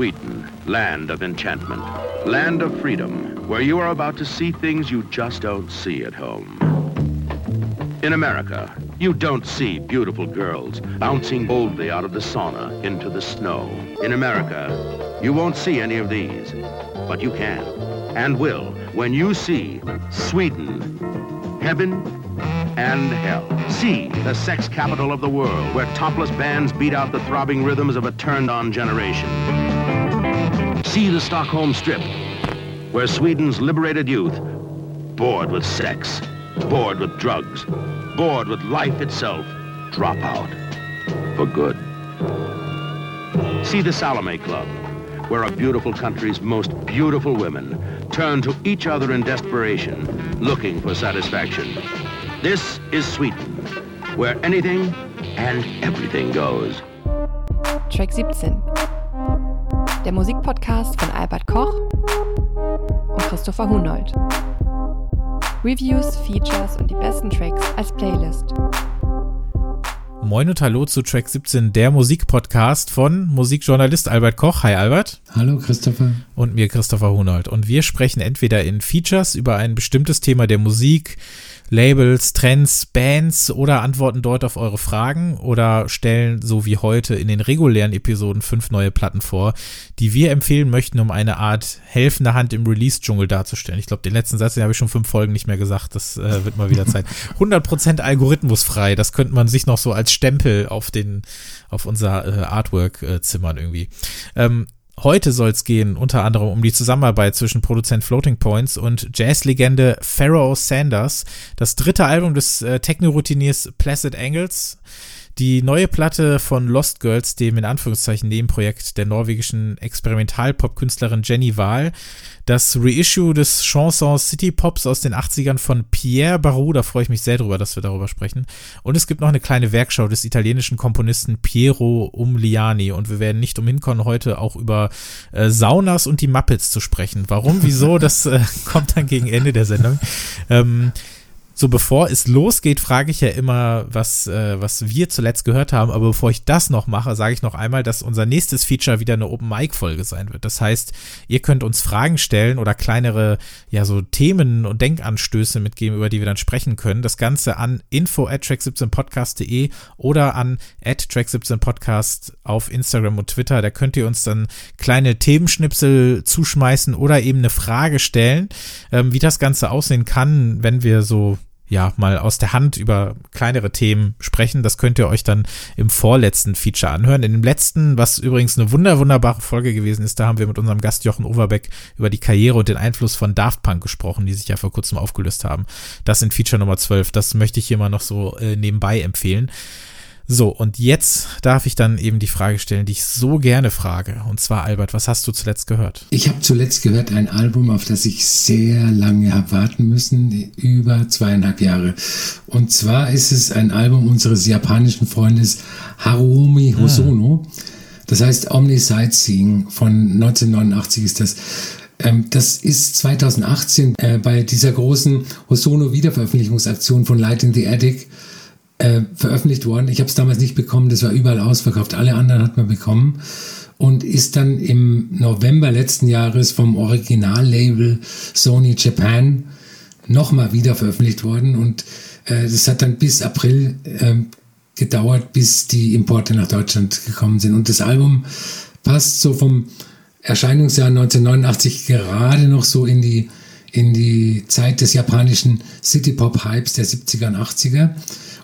Sweden, land of enchantment, land of freedom, where you are about to see things you just don't see at home. In America, you don't see beautiful girls bouncing boldly out of the sauna into the snow. In America, you won't see any of these, but you can and will when you see Sweden, heaven and hell. See the sex capital of the world where topless bands beat out the throbbing rhythms of a turned-on generation. See the Stockholm Strip where Sweden's liberated youth, bored with sex, bored with drugs, bored with life itself, drop out for good. See the Salome Club, where a beautiful country's most beautiful women turn to each other in desperation, looking for satisfaction. This is Sweden, where anything and everything goes. Track 17. Der Musikpodcast von Albert Koch und Christopher Hunold. Reviews, Features und die besten Tracks als Playlist. Moin und Hallo zu Track 17, der Musikpodcast von Musikjournalist Albert Koch. Hi Albert. Hallo Christopher. Und mir Christopher Hunold. Und wir sprechen entweder in Features über ein bestimmtes Thema der Musik, Labels, Trends, Bands oder antworten dort auf eure Fragen oder stellen so wie heute in den regulären Episoden fünf neue Platten vor, die wir empfehlen möchten, um eine Art helfende Hand im Release-Dschungel darzustellen. Ich glaube, den letzten Satz, den habe ich schon fünf Folgen nicht mehr gesagt. Das äh, wird mal wieder Zeit. 100% algorithmusfrei. Das könnte man sich noch so als Stempel auf den, auf unser äh, Artwork äh, zimmern irgendwie. Ähm, Heute soll es gehen unter anderem um die Zusammenarbeit zwischen Produzent Floating Points und Jazzlegende Pharaoh Sanders, das dritte Album des äh, Techno-Routiniers Placid Angles, die neue Platte von Lost Girls, dem in Anführungszeichen Nebenprojekt der norwegischen Experimental-Pop-Künstlerin Jenny Wahl, das Reissue des Chansons City Pops aus den 80ern von Pierre Barou, da freue ich mich sehr drüber, dass wir darüber sprechen. Und es gibt noch eine kleine Werkschau des italienischen Komponisten Piero Umliani und wir werden nicht umhin kommen, heute auch über äh, Saunas und die Muppets zu sprechen. Warum, wieso, das äh, kommt dann gegen Ende der Sendung. Ähm, so bevor es losgeht, frage ich ja immer, was, äh, was wir zuletzt gehört haben. Aber bevor ich das noch mache, sage ich noch einmal, dass unser nächstes Feature wieder eine Open Mic Folge sein wird. Das heißt, ihr könnt uns Fragen stellen oder kleinere, ja, so Themen und Denkanstöße mitgeben, über die wir dann sprechen können. Das Ganze an info at track17podcast.de oder an at track17podcast auf Instagram und Twitter. Da könnt ihr uns dann kleine Themenschnipsel zuschmeißen oder eben eine Frage stellen, ähm, wie das Ganze aussehen kann, wenn wir so ja, mal aus der Hand über kleinere Themen sprechen. Das könnt ihr euch dann im vorletzten Feature anhören. In dem letzten, was übrigens eine wunder, wunderbare Folge gewesen ist, da haben wir mit unserem Gast Jochen Overbeck über die Karriere und den Einfluss von Daft Punk gesprochen, die sich ja vor kurzem aufgelöst haben. Das sind Feature Nummer 12. Das möchte ich hier mal noch so äh, nebenbei empfehlen. So, und jetzt darf ich dann eben die Frage stellen, die ich so gerne frage. Und zwar, Albert, was hast du zuletzt gehört? Ich habe zuletzt gehört ein Album, auf das ich sehr lange habe warten müssen, über zweieinhalb Jahre. Und zwar ist es ein Album unseres japanischen Freundes Harumi ah. Hosono. Ah. Das heißt Omni Sightseeing von 1989 ist das. Ähm, das ist 2018 äh, bei dieser großen Hosono Wiederveröffentlichungsaktion von Light in the Attic äh, veröffentlicht worden. Ich habe es damals nicht bekommen, das war überall ausverkauft. Alle anderen hat man bekommen und ist dann im November letzten Jahres vom Originallabel Sony Japan nochmal wieder veröffentlicht worden und äh, das hat dann bis April äh, gedauert, bis die Importe nach Deutschland gekommen sind. Und das Album passt so vom Erscheinungsjahr 1989 gerade noch so in die, in die Zeit des japanischen City-Pop-Hypes der 70er und 80er.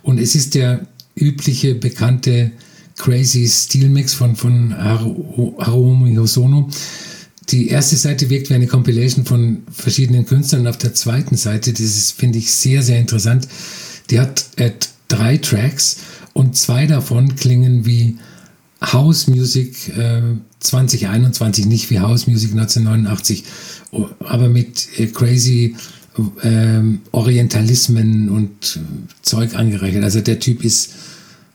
Und es ist der übliche, bekannte Crazy Steel Mix von, von Harumi Hosono. Die erste Seite wirkt wie eine Compilation von verschiedenen Künstlern und auf der zweiten Seite, das finde ich, sehr, sehr interessant, die hat äh, drei Tracks und zwei davon klingen wie House Music äh, 2021, nicht wie House Music 1989, aber mit äh, crazy ähm, Orientalismen und Zeug angerechnet. Also der Typ ist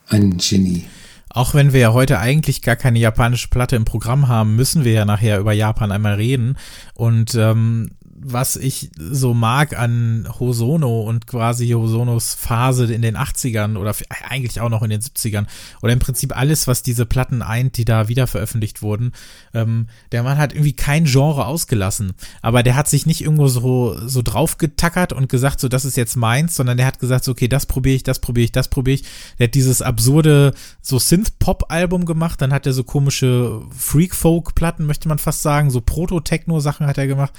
ein Genie. Auch wenn wir ja heute eigentlich gar keine japanische Platte im Programm haben, müssen wir ja nachher über Japan einmal reden. Und ähm, was ich so mag an Hosono und quasi Hosonos Phase in den 80ern oder eigentlich auch noch in den 70ern oder im Prinzip alles, was diese Platten eint, die da wieder veröffentlicht wurden. Ähm, der Mann hat irgendwie kein Genre ausgelassen, aber der hat sich nicht irgendwo so, so drauf getackert und gesagt, so das ist jetzt meins, sondern der hat gesagt, so, okay, das probiere ich, das probiere ich, das probiere ich. Der hat dieses absurde so Synth-Pop-Album gemacht, dann hat er so komische Freak-Folk-Platten, möchte man fast sagen, so Proto-Techno-Sachen hat er gemacht.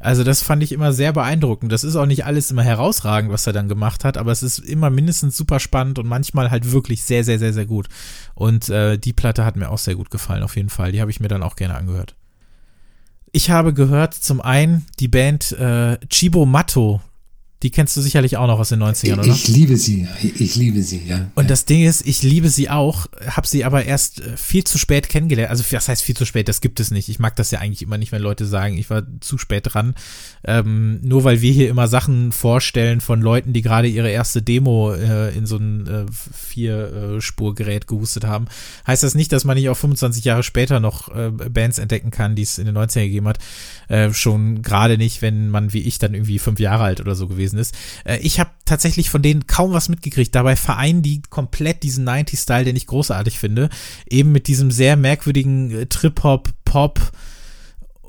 Also das fand ich immer sehr beeindruckend. Das ist auch nicht alles immer herausragend, was er dann gemacht hat, aber es ist immer mindestens super spannend und manchmal halt wirklich sehr, sehr, sehr, sehr gut. Und äh, die Platte hat mir auch sehr gut gefallen, auf jeden Fall. Die habe ich mir dann auch gerne angehört. Ich habe gehört zum einen die Band äh, Chibo Matto die kennst du sicherlich auch noch aus den 90ern, oder? Ich liebe sie, ich liebe sie, ja. Und das Ding ist, ich liebe sie auch, habe sie aber erst äh, viel zu spät kennengelernt. Also was heißt viel zu spät? Das gibt es nicht. Ich mag das ja eigentlich immer nicht, wenn Leute sagen, ich war zu spät dran. Ähm, nur weil wir hier immer Sachen vorstellen von Leuten, die gerade ihre erste Demo äh, in so ein äh, Vier-Spurgerät gehustet haben, heißt das nicht, dass man nicht auch 25 Jahre später noch äh, Bands entdecken kann, die es in den 90ern gegeben hat. Äh, schon gerade nicht, wenn man wie ich dann irgendwie fünf Jahre alt oder so gewesen gewesen ist. Äh, ich habe tatsächlich von denen kaum was mitgekriegt. Dabei vereinen die komplett diesen 90-Style, den ich großartig finde. Eben mit diesem sehr merkwürdigen äh, Trip-Hop, Pop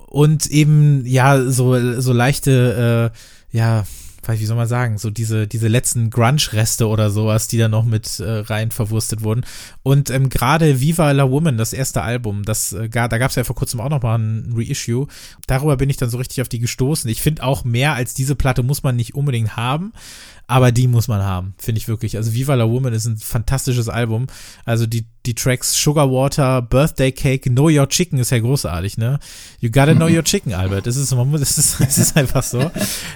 und eben, ja, so, so leichte, äh, ja, wie soll man sagen, so diese, diese letzten Grunge-Reste oder sowas, die da noch mit äh, rein verwurstet wurden. Und ähm, gerade Viva la Woman, das erste Album, das, äh, da gab es ja vor kurzem auch noch mal ein Reissue. Darüber bin ich dann so richtig auf die gestoßen. Ich finde auch mehr als diese Platte muss man nicht unbedingt haben, aber die muss man haben, finde ich wirklich. Also Viva la Woman ist ein fantastisches Album. Also die, die Tracks Sugar Water, Birthday Cake, Know Your Chicken ist ja großartig, ne? You gotta know your chicken, Albert. Das ist, das ist, das ist einfach so.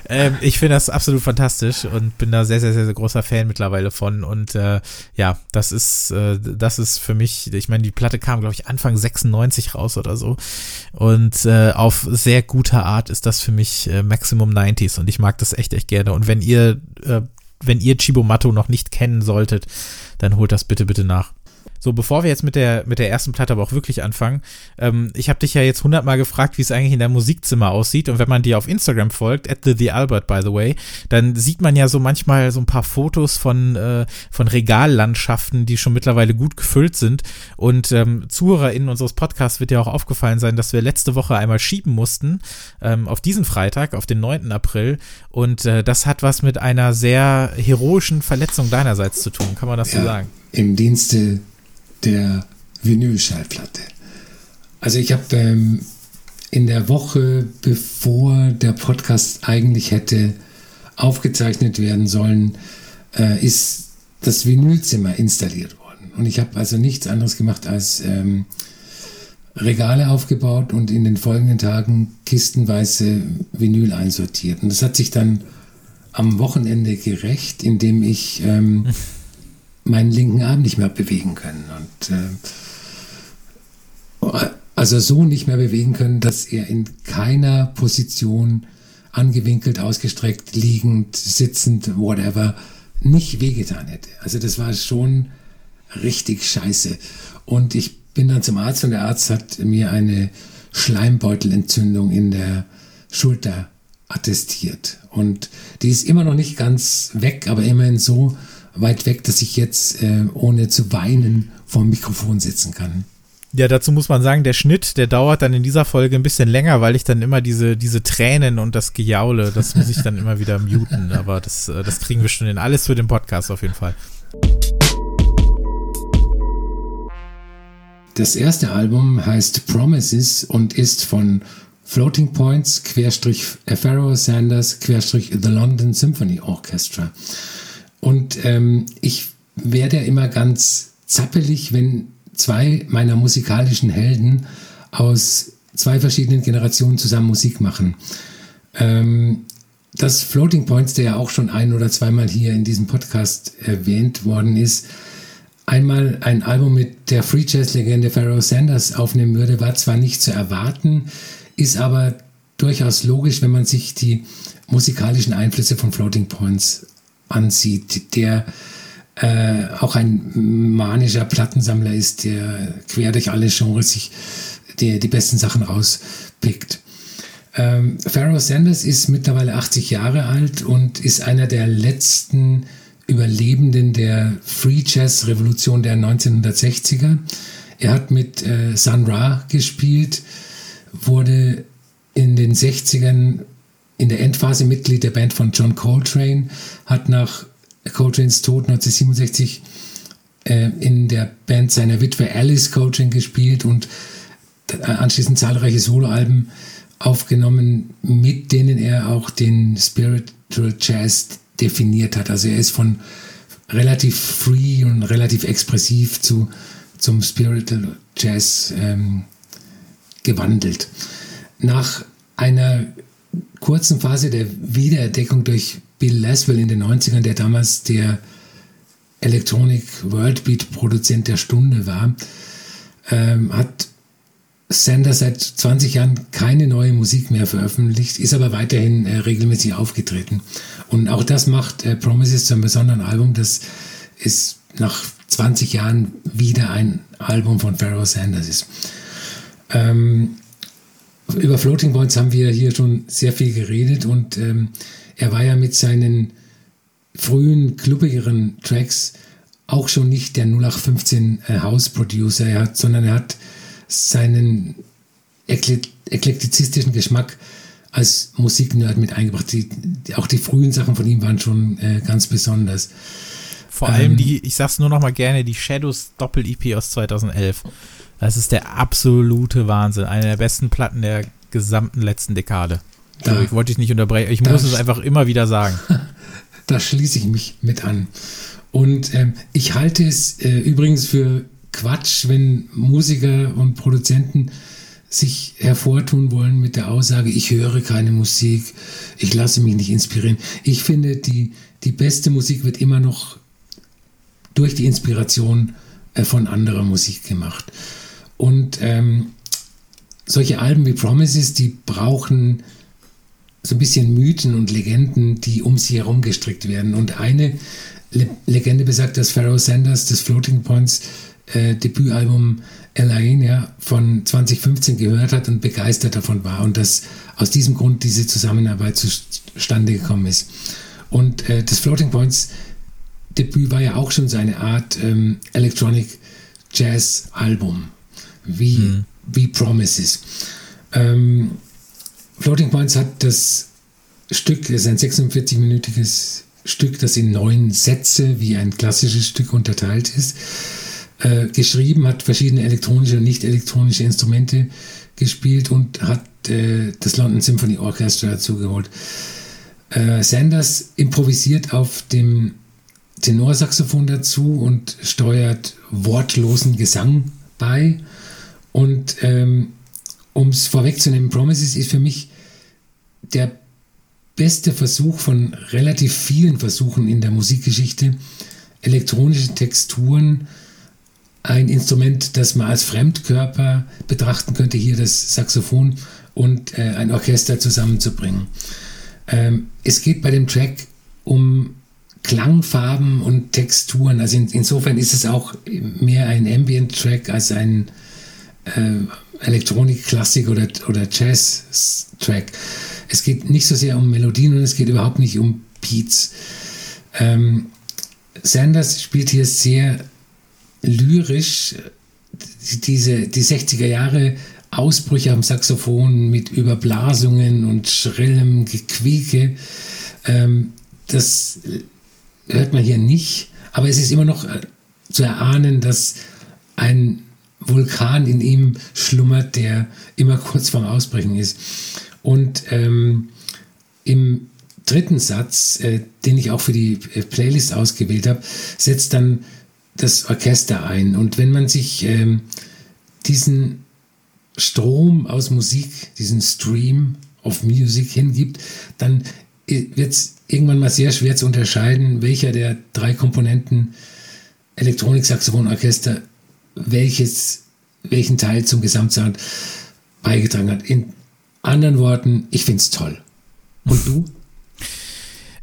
ähm, ich finde das absolut fantastisch und bin da sehr, sehr, sehr, sehr großer Fan mittlerweile von. Und äh, ja, das ist, äh, das ist für mich, ich meine, die Platte kam, glaube ich, Anfang 96 raus oder so. Und äh, auf sehr guter Art ist das für mich äh, Maximum 90s und ich mag das echt, echt gerne. Und wenn ihr äh, wenn ihr Chibomato noch nicht kennen solltet, dann holt das bitte, bitte nach. So, bevor wir jetzt mit der, mit der ersten Platte aber auch wirklich anfangen, ähm, ich habe dich ja jetzt hundertmal gefragt, wie es eigentlich in deinem Musikzimmer aussieht. Und wenn man dir auf Instagram folgt, at the, the Albert, by the way, dann sieht man ja so manchmal so ein paar Fotos von, äh, von Regallandschaften, die schon mittlerweile gut gefüllt sind. Und ähm, ZuhörerInnen unseres Podcasts wird ja auch aufgefallen sein, dass wir letzte Woche einmal schieben mussten, ähm, auf diesen Freitag, auf den 9. April. Und äh, das hat was mit einer sehr heroischen Verletzung deinerseits zu tun. Kann man das ja, so sagen? Im Dienste der Vinylschallplatte. Also ich habe ähm, in der Woche, bevor der Podcast eigentlich hätte aufgezeichnet werden sollen, äh, ist das Vinylzimmer installiert worden. Und ich habe also nichts anderes gemacht als ähm, Regale aufgebaut und in den folgenden Tagen kistenweise Vinyl einsortiert. Und das hat sich dann am Wochenende gerecht, indem ich ähm, meinen linken Arm nicht mehr bewegen können. Und äh, also so nicht mehr bewegen können, dass er in keiner Position angewinkelt, ausgestreckt, liegend, sitzend, whatever, nicht wehgetan hätte. Also das war schon richtig scheiße. Und ich bin dann zum Arzt und der Arzt hat mir eine Schleimbeutelentzündung in der Schulter attestiert. Und die ist immer noch nicht ganz weg, aber immerhin so, weit weg, dass ich jetzt äh, ohne zu weinen vor dem Mikrofon sitzen kann. Ja, dazu muss man sagen, der Schnitt, der dauert dann in dieser Folge ein bisschen länger, weil ich dann immer diese, diese Tränen und das Gejaule, das muss ich dann immer wieder muten. Aber das, äh, das kriegen wir schon in alles für den Podcast auf jeden Fall. Das erste Album heißt Promises und ist von Floating Points, Querstrich Pharaoh Sanders, Querstrich The London Symphony Orchestra. Und ähm, ich werde immer ganz zappelig, wenn zwei meiner musikalischen Helden aus zwei verschiedenen Generationen zusammen Musik machen. Ähm, das Floating Points, der ja auch schon ein oder zweimal hier in diesem Podcast erwähnt worden ist, einmal ein Album mit der Free Jazz Legende Pharaoh Sanders aufnehmen würde, war zwar nicht zu erwarten, ist aber durchaus logisch, wenn man sich die musikalischen Einflüsse von Floating Points ansieht, der äh, auch ein manischer Plattensammler ist, der quer durch alle Genres sich die, die besten Sachen rauspickt. Ähm, Pharaoh Sanders ist mittlerweile 80 Jahre alt und ist einer der letzten Überlebenden der Free Jazz Revolution der 1960er. Er hat mit äh, Sun Ra gespielt, wurde in den 60ern in der Endphase Mitglied der Band von John Coltrane, hat nach Coltranes Tod 1967 äh, in der Band seiner Witwe Alice Coltrane gespielt und anschließend zahlreiche Soloalben aufgenommen, mit denen er auch den Spiritual Jazz definiert hat. Also er ist von relativ free und relativ expressiv zu, zum Spiritual Jazz ähm, gewandelt. Nach einer kurzen Phase der Wiederentdeckung durch Bill Laswell in den 90ern, der damals der Electronic Worldbeat Produzent der Stunde war, ähm, hat Sander seit 20 Jahren keine neue Musik mehr veröffentlicht, ist aber weiterhin äh, regelmäßig aufgetreten. Und auch das macht äh, Promises zu einem besonderen Album. Das ist nach 20 Jahren wieder ein Album von Pharaoh Sanders ist. Ähm, über Floating Points haben wir hier schon sehr viel geredet und ähm, er war ja mit seinen frühen, klubbigeren Tracks auch schon nicht der 0815 äh, House Producer, er hat, sondern er hat seinen eklektizistischen Geschmack als Musiknerd mit eingebracht. Die, die, auch die frühen Sachen von ihm waren schon äh, ganz besonders. Vor ähm, allem die, ich sag's nur noch mal gerne, die Shadows Doppel-EP aus 2011. Das ist der absolute Wahnsinn. Eine der besten Platten der gesamten letzten Dekade. Da, also ich wollte dich nicht unterbrechen. Ich muss es einfach immer wieder sagen. Da schließe ich mich mit an. Und ähm, ich halte es äh, übrigens für Quatsch, wenn Musiker und Produzenten sich hervortun wollen mit der Aussage, ich höre keine Musik, ich lasse mich nicht inspirieren. Ich finde, die, die beste Musik wird immer noch durch die Inspiration äh, von anderer Musik gemacht. Und ähm, solche Alben wie Promises, die brauchen so ein bisschen Mythen und Legenden, die um sie herum gestrickt werden. Und eine Le Legende besagt, dass Pharaoh Sanders des Floating Points äh, Debütalbum Elaine ja, von 2015 gehört hat und begeistert davon war und dass aus diesem Grund diese Zusammenarbeit zustande gekommen ist. Und äh, das Floating Points Debüt war ja auch schon seine Art ähm, Electronic Jazz Album, wie, mhm. wie Promises. Ähm, Floating Points hat das Stück, das ist ein 46-minütiges Stück, das in neun Sätze wie ein klassisches Stück unterteilt ist, äh, geschrieben, hat verschiedene elektronische und nicht elektronische Instrumente gespielt und hat äh, das London Symphony Orchestra dazugeholt. Äh, Sanders improvisiert auf dem Tenorsaxophon dazu und steuert wortlosen Gesang bei. Und ähm, um es vorwegzunehmen, Promises ist für mich der beste Versuch von relativ vielen Versuchen in der Musikgeschichte, elektronische Texturen, ein Instrument, das man als Fremdkörper betrachten könnte, hier das Saxophon und äh, ein Orchester zusammenzubringen. Ähm, es geht bei dem Track um Klangfarben und Texturen. Also in, insofern ist es auch mehr ein Ambient-Track als ein äh, Elektronik-Klassik oder, oder Jazz-Track. Es geht nicht so sehr um Melodien und es geht überhaupt nicht um Beats. Ähm, Sanders spielt hier sehr lyrisch diese, die 60er Jahre Ausbrüche am Saxophon mit Überblasungen und schrillem Gequieke. Ähm, das hört man hier nicht, aber es ist immer noch äh, zu erahnen, dass ein Vulkan in ihm schlummert, der immer kurz vorm Ausbrechen ist. Und ähm, im dritten Satz, äh, den ich auch für die äh, Playlist ausgewählt habe, setzt dann das Orchester ein. Und wenn man sich ähm, diesen Strom aus Musik, diesen Stream of Music hingibt, dann äh, wird es irgendwann mal sehr schwer zu unterscheiden, welcher der drei Komponenten Elektronik, Saxophon, Orchester welches, welchen Teil zum Gesamtsound beigetragen hat. In anderen Worten, ich finde es toll. Und du?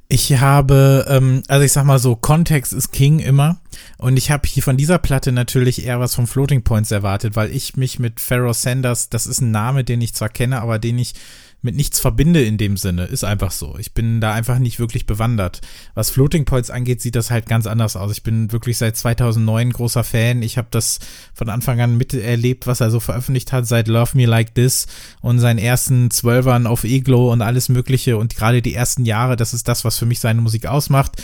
Ich habe, ähm, also ich sag mal so, Kontext ist King immer. Und ich habe hier von dieser Platte natürlich eher was vom Floating Points erwartet, weil ich mich mit Pharaoh Sanders, das ist ein Name, den ich zwar kenne, aber den ich mit nichts verbinde in dem Sinne. Ist einfach so. Ich bin da einfach nicht wirklich bewandert. Was Floating Points angeht, sieht das halt ganz anders aus. Ich bin wirklich seit 2009 großer Fan. Ich habe das von Anfang an miterlebt, was er so veröffentlicht hat, seit Love Me Like This und seinen ersten Zwölfern auf Eglo und alles Mögliche und gerade die ersten Jahre, das ist das, was für mich seine Musik ausmacht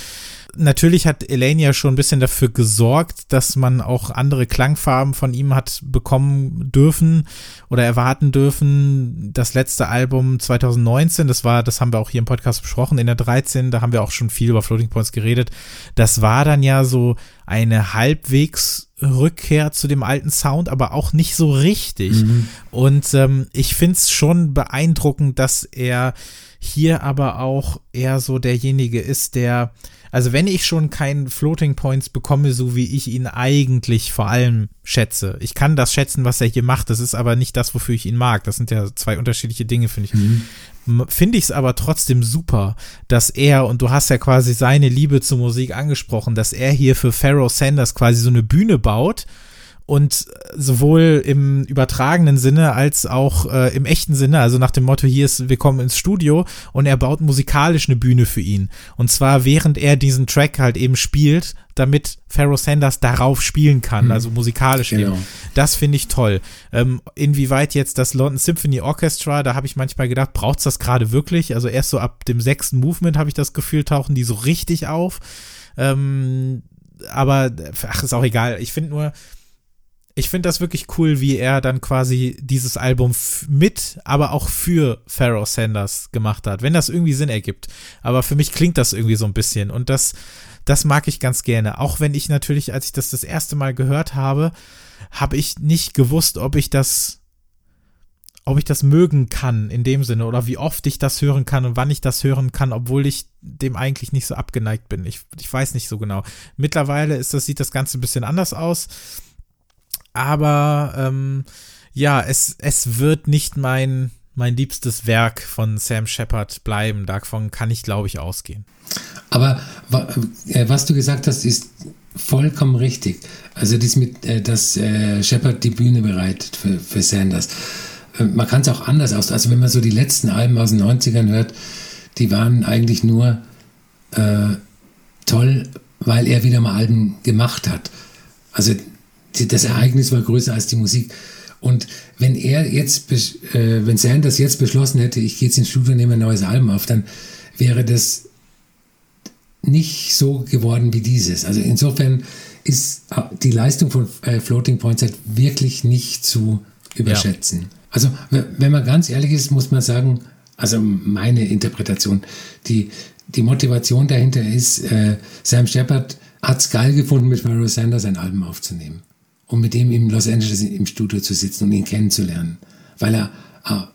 natürlich hat Elaine ja schon ein bisschen dafür gesorgt, dass man auch andere Klangfarben von ihm hat bekommen dürfen oder erwarten dürfen. Das letzte Album 2019, das war, das haben wir auch hier im Podcast besprochen, in der 13, da haben wir auch schon viel über Floating Points geredet. Das war dann ja so eine halbwegs Rückkehr zu dem alten Sound, aber auch nicht so richtig. Mhm. Und ähm, ich find's schon beeindruckend, dass er hier aber auch eher so derjenige ist, der also wenn ich schon keinen Floating Points bekomme, so wie ich ihn eigentlich vor allem schätze. Ich kann das schätzen, was er hier macht. Das ist aber nicht das, wofür ich ihn mag. Das sind ja zwei unterschiedliche Dinge, finde ich. Mhm. Finde ich es aber trotzdem super, dass er, und du hast ja quasi seine Liebe zur Musik angesprochen, dass er hier für Pharaoh Sanders quasi so eine Bühne baut und sowohl im übertragenen Sinne als auch äh, im echten Sinne, also nach dem Motto, hier ist, wir kommen ins Studio und er baut musikalisch eine Bühne für ihn. Und zwar während er diesen Track halt eben spielt, damit Pharaoh Sanders darauf spielen kann, mhm. also musikalisch genau. eben. Das finde ich toll. Ähm, inwieweit jetzt das London Symphony Orchestra, da habe ich manchmal gedacht, braucht's das gerade wirklich? Also erst so ab dem sechsten Movement habe ich das Gefühl, tauchen die so richtig auf. Ähm, aber ach, ist auch egal. Ich finde nur, ich finde das wirklich cool, wie er dann quasi dieses Album mit, aber auch für Pharaoh Sanders gemacht hat, wenn das irgendwie Sinn ergibt. Aber für mich klingt das irgendwie so ein bisschen und das, das mag ich ganz gerne. Auch wenn ich natürlich, als ich das das erste Mal gehört habe, habe ich nicht gewusst, ob ich das, ob ich das mögen kann in dem Sinne oder wie oft ich das hören kann und wann ich das hören kann, obwohl ich dem eigentlich nicht so abgeneigt bin. Ich, ich weiß nicht so genau. Mittlerweile ist das, sieht das Ganze ein bisschen anders aus aber ähm, ja, es, es wird nicht mein, mein liebstes Werk von Sam Shepard bleiben. Davon kann ich, glaube ich, ausgehen. Aber äh, was du gesagt hast, ist vollkommen richtig. Also das mit, äh, dass äh, Shepard die Bühne bereitet für, für Sanders. Man kann es auch anders aus. Also wenn man so die letzten Alben aus den 90ern hört, die waren eigentlich nur toll, weil er wieder mal Alben gemacht hat. Also das Ereignis war größer als die Musik. Und wenn er jetzt, äh, wenn Sanders jetzt beschlossen hätte, ich gehe jetzt ins Studio und nehme ein neues Album auf, dann wäre das nicht so geworden wie dieses. Also insofern ist die Leistung von äh, Floating Points halt wirklich nicht zu überschätzen. Ja. Also wenn man ganz ehrlich ist, muss man sagen, also meine Interpretation, die, die Motivation dahinter ist, äh, Sam Shepard hat es geil gefunden, mit Pharoah Sanders ein Album aufzunehmen um mit ihm in Los Angeles im Studio zu sitzen und ihn kennenzulernen. Weil er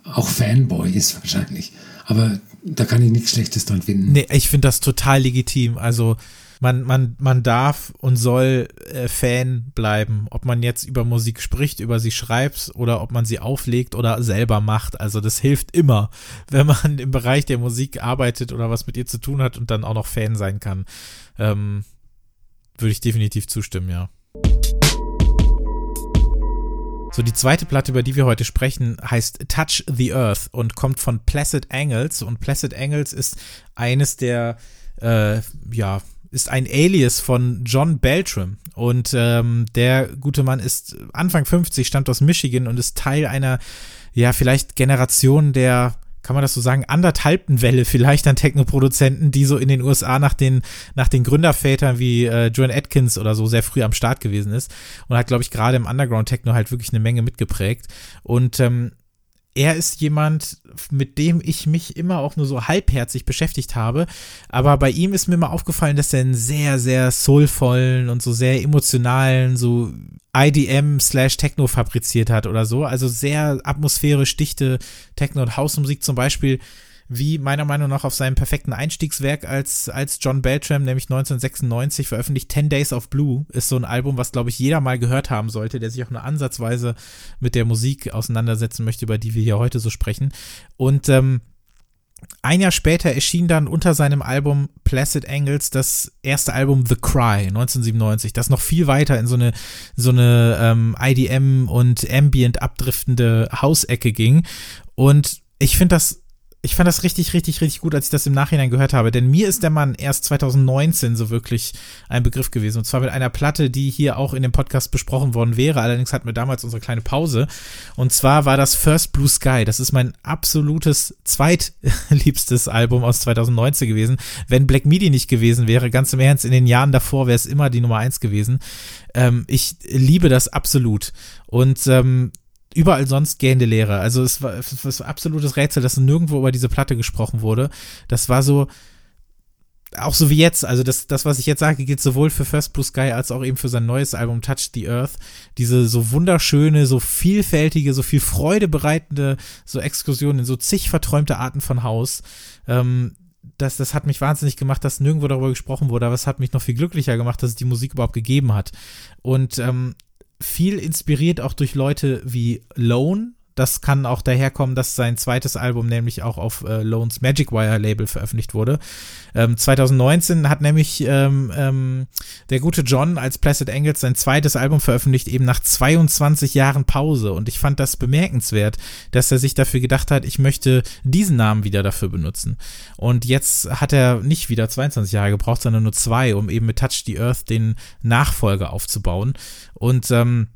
auch Fanboy ist wahrscheinlich. Aber da kann ich nichts Schlechtes dran finden. Nee, ich finde das total legitim. Also man, man, man darf und soll äh, Fan bleiben, ob man jetzt über Musik spricht, über sie schreibt oder ob man sie auflegt oder selber macht. Also das hilft immer, wenn man im Bereich der Musik arbeitet oder was mit ihr zu tun hat und dann auch noch Fan sein kann. Ähm, würde ich definitiv zustimmen, ja. So, die zweite Platte, über die wir heute sprechen, heißt Touch the Earth und kommt von Placid Angles. Und Placid Angles ist eines der, äh, ja, ist ein Alias von John Beltram. Und ähm, der gute Mann ist Anfang 50, stammt aus Michigan und ist Teil einer, ja, vielleicht Generation der kann man das so sagen, anderthalbten Welle vielleicht an Techno-Produzenten, die so in den USA nach den, nach den Gründervätern wie äh, Joan Atkins oder so sehr früh am Start gewesen ist und hat, glaube ich, gerade im Underground-Techno halt wirklich eine Menge mitgeprägt. Und ähm, er ist jemand, mit dem ich mich immer auch nur so halbherzig beschäftigt habe. Aber bei ihm ist mir immer aufgefallen, dass er einen sehr, sehr soulvollen und so sehr emotionalen, so IDM slash Techno fabriziert hat oder so. Also sehr atmosphärisch dichte Techno- und Hausmusik zum Beispiel, wie meiner Meinung nach auf seinem perfekten Einstiegswerk als, als John Beltram, nämlich 1996 veröffentlicht 10 Days of Blue, ist so ein Album, was glaube ich jeder mal gehört haben sollte, der sich auch nur ansatzweise mit der Musik auseinandersetzen möchte, über die wir hier heute so sprechen. Und ähm, ein Jahr später erschien dann unter seinem Album Placid Angles das erste Album The Cry 1997, das noch viel weiter in so eine so eine ähm, IDM und Ambient abdriftende Hausecke ging. Und ich finde das ich fand das richtig, richtig, richtig gut, als ich das im Nachhinein gehört habe. Denn mir ist der Mann erst 2019 so wirklich ein Begriff gewesen. Und zwar mit einer Platte, die hier auch in dem Podcast besprochen worden wäre. Allerdings hatten wir damals unsere kleine Pause. Und zwar war das First Blue Sky. Das ist mein absolutes zweitliebstes Album aus 2019 gewesen. Wenn Black Midi nicht gewesen wäre, ganz im Ernst, in den Jahren davor wäre es immer die Nummer eins gewesen. Ähm, ich liebe das absolut. Und ähm, überall sonst gähnende Leere. Also es war, es war absolutes Rätsel, dass nirgendwo über diese Platte gesprochen wurde. Das war so, auch so wie jetzt, also das, das, was ich jetzt sage, gilt sowohl für First Blue Sky als auch eben für sein neues Album Touch the Earth. Diese so wunderschöne, so vielfältige, so viel Freude bereitende, so Exkursionen in so zig verträumte Arten von Haus. Ähm, das, das hat mich wahnsinnig gemacht, dass nirgendwo darüber gesprochen wurde, aber es hat mich noch viel glücklicher gemacht, dass es die Musik überhaupt gegeben hat. Und ähm, viel inspiriert auch durch Leute wie Lone, das kann auch daherkommen, dass sein zweites Album nämlich auch auf äh, Lones Magic Wire Label veröffentlicht wurde. Ähm, 2019 hat nämlich ähm, ähm, der gute John als Placid Angels sein zweites Album veröffentlicht, eben nach 22 Jahren Pause. Und ich fand das bemerkenswert, dass er sich dafür gedacht hat, ich möchte diesen Namen wieder dafür benutzen. Und jetzt hat er nicht wieder 22 Jahre gebraucht, sondern nur zwei, um eben mit Touch the Earth den Nachfolger aufzubauen. Und ähm,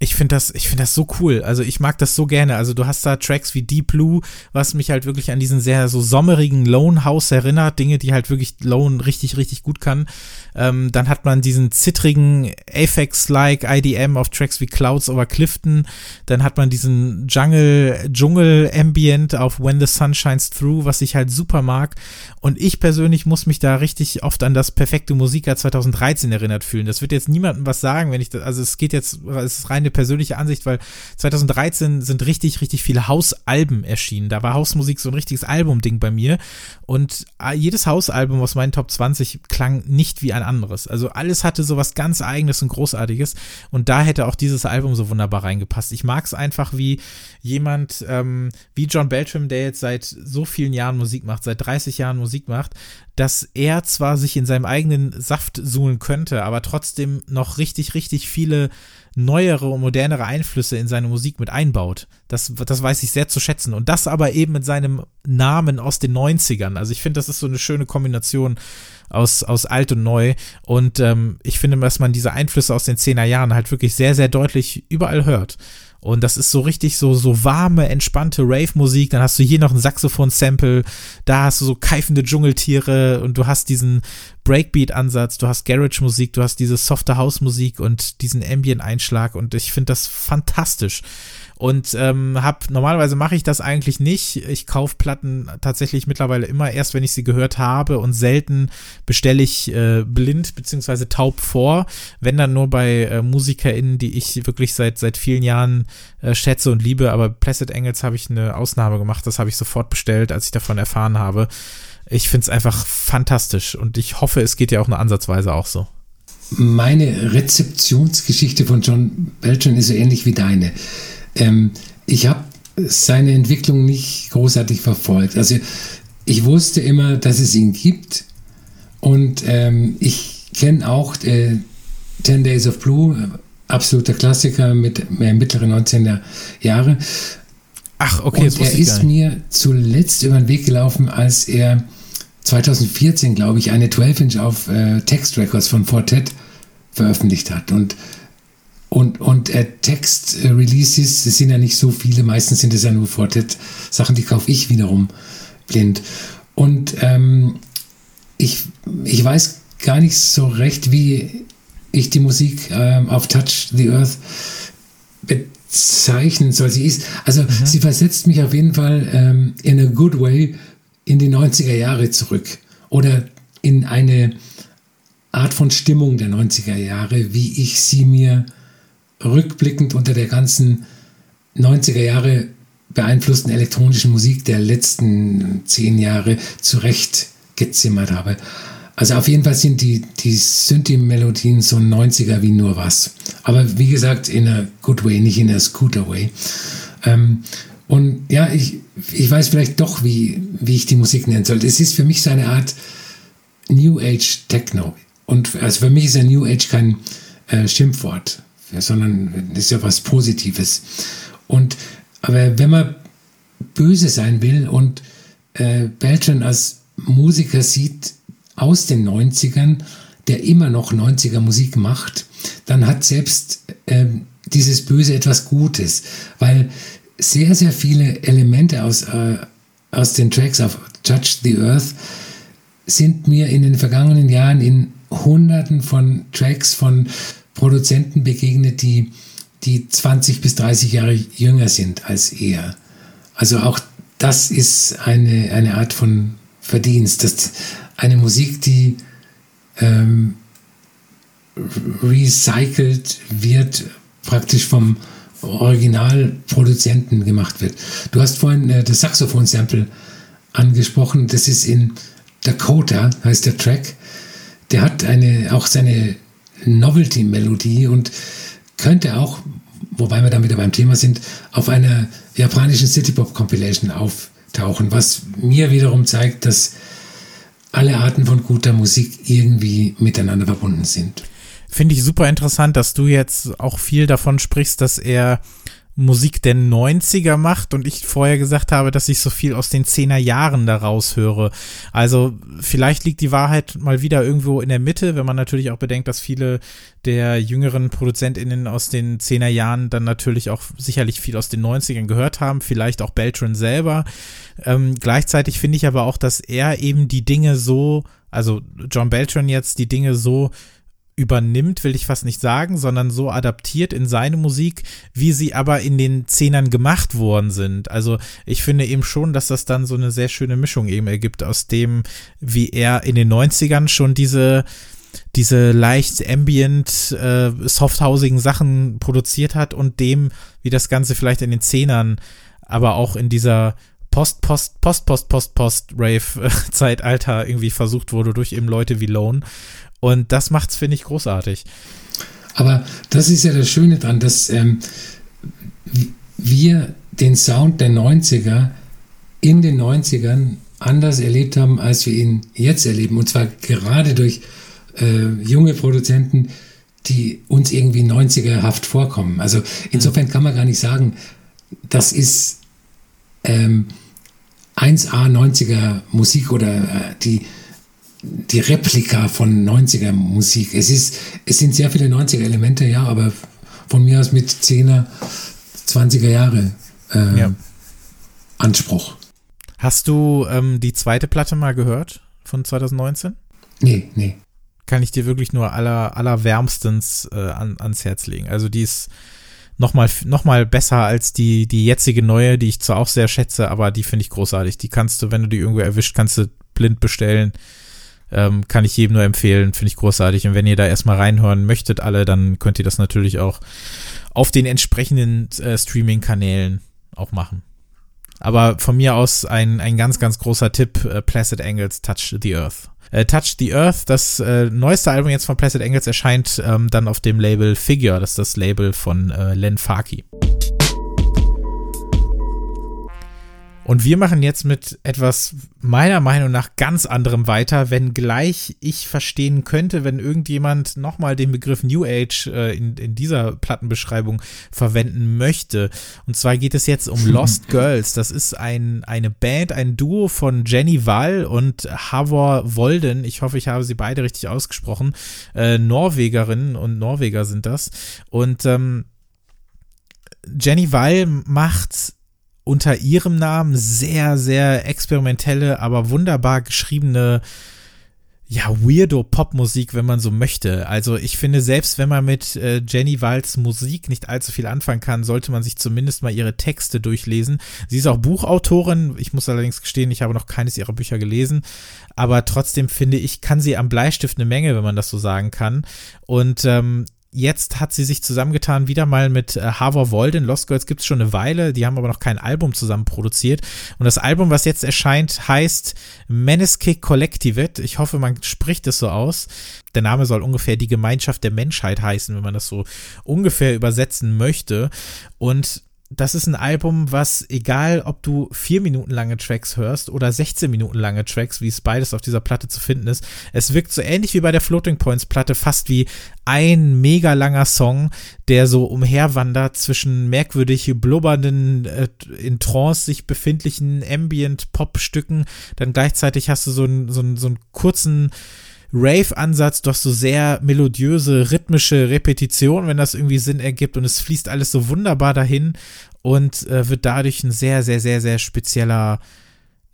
ich finde das, ich finde das so cool. Also ich mag das so gerne. Also du hast da Tracks wie Deep Blue, was mich halt wirklich an diesen sehr so sommerigen Lone House erinnert. Dinge, die halt wirklich Lone richtig, richtig gut kann. Ähm, dann hat man diesen zittrigen Apex-like IDM auf Tracks wie Clouds over Clifton. Dann hat man diesen Jungle, Dschungel-Ambient auf When the Sun Shines Through, was ich halt super mag. Und ich persönlich muss mich da richtig oft an das perfekte Musiker 2013 erinnert fühlen. Das wird jetzt niemandem was sagen, wenn ich das, also es geht jetzt, es ist reine persönliche Ansicht, weil 2013 sind richtig, richtig viele Hausalben erschienen. Da war Hausmusik so ein richtiges Album-Ding bei mir. Und ah, jedes Hausalbum aus meinen Top 20 klang nicht wie ein anderes. Also alles hatte so was ganz eigenes und großartiges und da hätte auch dieses Album so wunderbar reingepasst. Ich mag es einfach wie jemand ähm, wie John Beltram, der jetzt seit so vielen Jahren Musik macht, seit 30 Jahren Musik macht, dass er zwar sich in seinem eigenen Saft suhlen könnte, aber trotzdem noch richtig, richtig viele neuere und modernere Einflüsse in seine Musik mit einbaut. Das, das weiß ich sehr zu schätzen. Und das aber eben mit seinem Namen aus den 90ern. Also ich finde, das ist so eine schöne Kombination aus, aus alt und neu. Und ähm, ich finde, dass man diese Einflüsse aus den 10er Jahren halt wirklich sehr, sehr deutlich überall hört. Und das ist so richtig so, so warme, entspannte Rave-Musik. Dann hast du hier noch ein Saxophon-Sample. Da hast du so keifende Dschungeltiere und du hast diesen Breakbeat-Ansatz. Du hast Garage-Musik. Du hast diese softe House-Musik und diesen Ambient-Einschlag. Und ich finde das fantastisch und ähm, hab normalerweise mache ich das eigentlich nicht. Ich kaufe Platten tatsächlich mittlerweile immer erst, wenn ich sie gehört habe und selten bestelle ich äh, blind beziehungsweise taub vor, wenn dann nur bei äh, MusikerInnen, die ich wirklich seit seit vielen Jahren äh, schätze und liebe. Aber Placid Engels habe ich eine Ausnahme gemacht. Das habe ich sofort bestellt, als ich davon erfahren habe. Ich finde es einfach fantastisch und ich hoffe, es geht ja auch eine Ansatzweise auch so. Meine Rezeptionsgeschichte von John Beltran ist so ähnlich wie deine. Ähm, ich habe seine Entwicklung nicht großartig verfolgt. Also ich wusste immer, dass es ihn gibt und ähm, ich kenne auch äh, Ten Days of Blue, absoluter Klassiker mit äh, mittleren 19er Jahre. Ach, okay. Und er ist mir zuletzt über den Weg gelaufen, als er 2014, glaube ich, eine 12-Inch auf äh, Text Records von Fortet veröffentlicht hat. Und und, und äh, Text-Releases, es sind ja nicht so viele, meistens sind es ja nur Fortet-Sachen, die kaufe ich wiederum blind. Und ähm, ich, ich weiß gar nicht so recht, wie ich die Musik ähm, auf Touch the Earth bezeichnen soll. Sie ist, also mhm. sie versetzt mich auf jeden Fall ähm, in a good way in die 90er Jahre zurück. Oder in eine Art von Stimmung der 90er Jahre, wie ich sie mir rückblickend unter der ganzen 90er Jahre beeinflussten elektronischen Musik der letzten zehn Jahre zurechtgezimmert habe. Also auf jeden Fall sind die, die Synthi-Melodien so 90er wie nur was. Aber wie gesagt, in a good way, nicht in a scooter way. Ähm, und ja, ich, ich weiß vielleicht doch, wie, wie ich die Musik nennen sollte. Es ist für mich so eine Art New Age Techno. Und also für mich ist ein New Age kein äh, Schimpfwort sondern das ist ja was Positives. Und aber wenn man böse sein will und äh, Beltran als Musiker sieht aus den 90ern, der immer noch 90er Musik macht, dann hat selbst äh, dieses Böse etwas Gutes, weil sehr, sehr viele Elemente aus, äh, aus den Tracks auf Judge the Earth sind mir in den vergangenen Jahren in Hunderten von Tracks von Produzenten begegnet, die, die 20 bis 30 Jahre jünger sind als er. Also auch das ist eine, eine Art von Verdienst. Das, eine Musik, die ähm, recycelt wird, praktisch vom Originalproduzenten gemacht wird. Du hast vorhin äh, das Saxophon-Sample angesprochen. Das ist in Dakota, heißt der Track. Der hat eine, auch seine Novelty-Melodie und könnte auch, wobei wir dann wieder beim Thema sind, auf einer japanischen City-Pop-Compilation auftauchen, was mir wiederum zeigt, dass alle Arten von guter Musik irgendwie miteinander verbunden sind. Finde ich super interessant, dass du jetzt auch viel davon sprichst, dass er Musik der 90er macht und ich vorher gesagt habe, dass ich so viel aus den 10er Jahren daraus höre. Also vielleicht liegt die Wahrheit mal wieder irgendwo in der Mitte, wenn man natürlich auch bedenkt, dass viele der jüngeren ProduzentInnen aus den 10er Jahren dann natürlich auch sicherlich viel aus den 90ern gehört haben, vielleicht auch Beltran selber. Ähm, gleichzeitig finde ich aber auch, dass er eben die Dinge so, also John Beltran jetzt die Dinge so übernimmt, will ich fast nicht sagen, sondern so adaptiert in seine Musik, wie sie aber in den Zehnern gemacht worden sind. Also ich finde eben schon, dass das dann so eine sehr schöne Mischung eben ergibt aus dem, wie er in den 90ern schon diese diese leicht ambient, äh, softhausigen Sachen produziert hat und dem, wie das Ganze vielleicht in den Zehnern, aber auch in dieser Post, Post, Post, Post, Post, Post, Rave-Zeitalter irgendwie versucht wurde durch eben Leute wie Lone. Und das macht's, finde ich, großartig. Aber das ist ja das Schöne dran, dass ähm, wir den Sound der 90er in den 90ern anders erlebt haben, als wir ihn jetzt erleben. Und zwar gerade durch äh, junge Produzenten, die uns irgendwie 90er-haft vorkommen. Also insofern kann man gar nicht sagen, das ist ähm, 1A 90er Musik oder äh, die die Replika von 90er Musik. Es ist, es sind sehr viele 90er Elemente, ja, aber von mir aus mit 10er, 20er Jahre äh, ja. Anspruch. Hast du ähm, die zweite Platte mal gehört von 2019? Nee, nee. Kann ich dir wirklich nur aller, allerwärmstens äh, an, ans Herz legen. Also die ist nochmal noch mal besser als die, die jetzige neue, die ich zwar auch sehr schätze, aber die finde ich großartig. Die kannst du, wenn du die irgendwo erwischt, kannst du blind bestellen. Ähm, kann ich jedem nur empfehlen, finde ich großartig. Und wenn ihr da erstmal reinhören möchtet, alle, dann könnt ihr das natürlich auch auf den entsprechenden äh, Streaming-Kanälen auch machen. Aber von mir aus ein, ein ganz, ganz großer Tipp, äh, Placid Angles Touch the Earth. Äh, Touch the Earth, das äh, neueste Album jetzt von Placid Angles erscheint ähm, dann auf dem Label Figure, das ist das Label von äh, Len Faki. Und wir machen jetzt mit etwas meiner Meinung nach ganz anderem weiter, wenngleich ich verstehen könnte, wenn irgendjemand nochmal den Begriff New Age äh, in, in dieser Plattenbeschreibung verwenden möchte. Und zwar geht es jetzt um Lost Girls. Das ist ein, eine Band, ein Duo von Jenny Wall und Havor Wolden. Ich hoffe, ich habe sie beide richtig ausgesprochen. Äh, Norwegerinnen und Norweger sind das. Und ähm, Jenny Wall macht unter ihrem Namen sehr, sehr experimentelle, aber wunderbar geschriebene ja, weirdo Popmusik, wenn man so möchte. Also ich finde, selbst wenn man mit äh, Jenny Walls Musik nicht allzu viel anfangen kann, sollte man sich zumindest mal ihre Texte durchlesen. Sie ist auch Buchautorin. Ich muss allerdings gestehen, ich habe noch keines ihrer Bücher gelesen. Aber trotzdem finde ich, kann sie am Bleistift eine Menge, wenn man das so sagen kann. Und ähm, Jetzt hat sie sich zusammengetan, wieder mal mit äh, Harvor Walden. Lost Girls gibt es schon eine Weile, die haben aber noch kein Album zusammen produziert. Und das Album, was jetzt erscheint, heißt Meneske Collectivate. Ich hoffe, man spricht es so aus. Der Name soll ungefähr die Gemeinschaft der Menschheit heißen, wenn man das so ungefähr übersetzen möchte. Und das ist ein Album, was egal, ob du vier Minuten lange Tracks hörst oder 16 Minuten lange Tracks, wie es beides auf dieser Platte zu finden ist, es wirkt so ähnlich wie bei der Floating Points Platte, fast wie ein mega langer Song, der so umherwandert zwischen merkwürdig blubbernden, äh, in Trance sich befindlichen Ambient-Pop-Stücken. Dann gleichzeitig hast du so einen, so einen, so einen kurzen, Rave-Ansatz, doch so sehr melodiöse, rhythmische Repetition, wenn das irgendwie Sinn ergibt und es fließt alles so wunderbar dahin und äh, wird dadurch ein sehr, sehr, sehr, sehr spezieller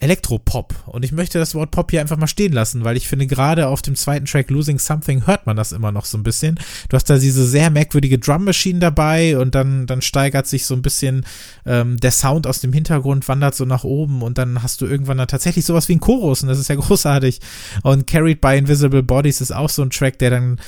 Elektropop. Und ich möchte das Wort Pop hier einfach mal stehen lassen, weil ich finde, gerade auf dem zweiten Track Losing Something hört man das immer noch so ein bisschen. Du hast da diese sehr merkwürdige Drum Machine dabei und dann, dann steigert sich so ein bisschen ähm, der Sound aus dem Hintergrund, wandert so nach oben und dann hast du irgendwann dann tatsächlich sowas wie ein Chorus und das ist ja großartig. Und Carried by Invisible Bodies ist auch so ein Track, der dann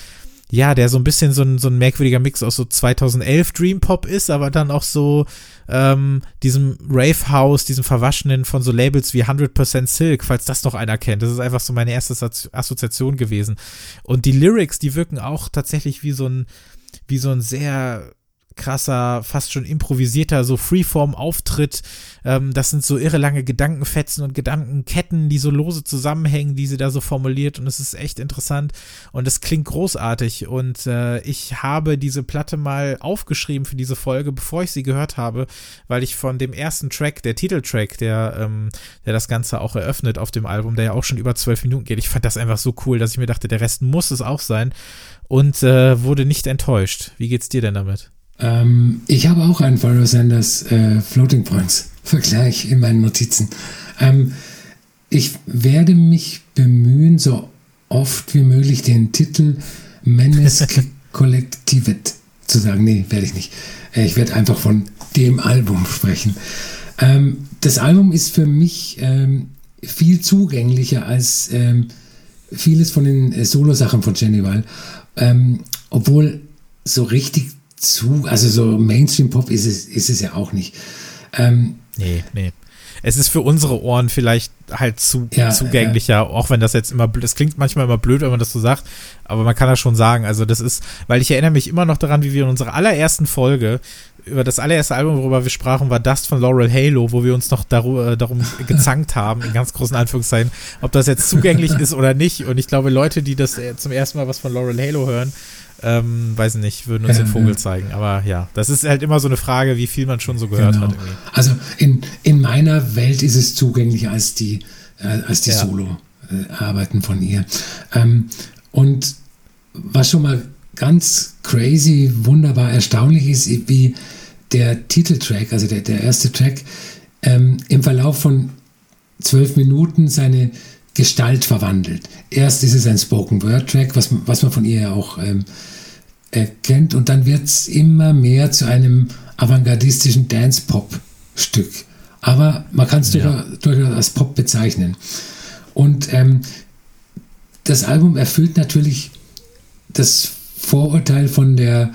ja, der so ein bisschen so ein, so ein merkwürdiger Mix aus so 2011 Dream Pop ist, aber dann auch so ähm, diesem Rave House, diesem Verwaschenen von so Labels wie 100% Silk, falls das noch einer kennt. Das ist einfach so meine erste Assoziation gewesen. Und die Lyrics, die wirken auch tatsächlich wie so ein, wie so ein sehr krasser, fast schon improvisierter, so Freeform-Auftritt. Ähm, das sind so irre lange Gedankenfetzen und Gedankenketten, die so lose zusammenhängen, die sie da so formuliert. Und es ist echt interessant und es klingt großartig. Und äh, ich habe diese Platte mal aufgeschrieben für diese Folge, bevor ich sie gehört habe, weil ich von dem ersten Track, der Titeltrack, der, ähm, der das Ganze auch eröffnet auf dem Album, der ja auch schon über zwölf Minuten geht, ich fand das einfach so cool, dass ich mir dachte, der Rest muss es auch sein und äh, wurde nicht enttäuscht. Wie geht's dir denn damit? Ähm, ich habe auch einen Pharoah Sanders äh, Floating Points Vergleich in meinen Notizen. Ähm, ich werde mich bemühen, so oft wie möglich den Titel Menesk Collectivet zu sagen. Nee, werde ich nicht. Äh, ich werde einfach von dem Album sprechen. Ähm, das Album ist für mich ähm, viel zugänglicher als ähm, vieles von den äh, Solo-Sachen von Jenny Wall. Ähm, obwohl so richtig zu, also so Mainstream-Pop ist es, ist es ja auch nicht. Ähm, nee, nee. Es ist für unsere Ohren vielleicht halt zu ja, zugänglicher, ja. auch wenn das jetzt immer, das klingt manchmal immer blöd, wenn man das so sagt, aber man kann das schon sagen. Also das ist, weil ich erinnere mich immer noch daran, wie wir in unserer allerersten Folge über das allererste Album, worüber wir sprachen, war Dust von Laurel Halo, wo wir uns noch darum, äh, darum gezankt haben, in ganz großen Anführungszeichen, ob das jetzt zugänglich ist oder nicht. Und ich glaube, Leute, die das äh, zum ersten Mal was von Laurel Halo hören, ähm, weiß nicht, würden uns den Vogel zeigen. Aber ja, das ist halt immer so eine Frage, wie viel man schon so gehört genau. hat. Irgendwie. Also in, in meiner Welt ist es zugänglicher als die, äh, als die ja. Solo-Arbeiten von ihr. Ähm, und was schon mal ganz crazy, wunderbar erstaunlich ist, wie der Titeltrack, also der, der erste Track, ähm, im Verlauf von zwölf Minuten seine Gestalt verwandelt. Erst ist es ein Spoken Word Track, was, was man von ihr ja auch ähm, erkennt, und dann wird es immer mehr zu einem avantgardistischen Dance-Pop-Stück. Aber man kann es ja. durchaus als Pop bezeichnen. Und ähm, das Album erfüllt natürlich das Vorurteil von der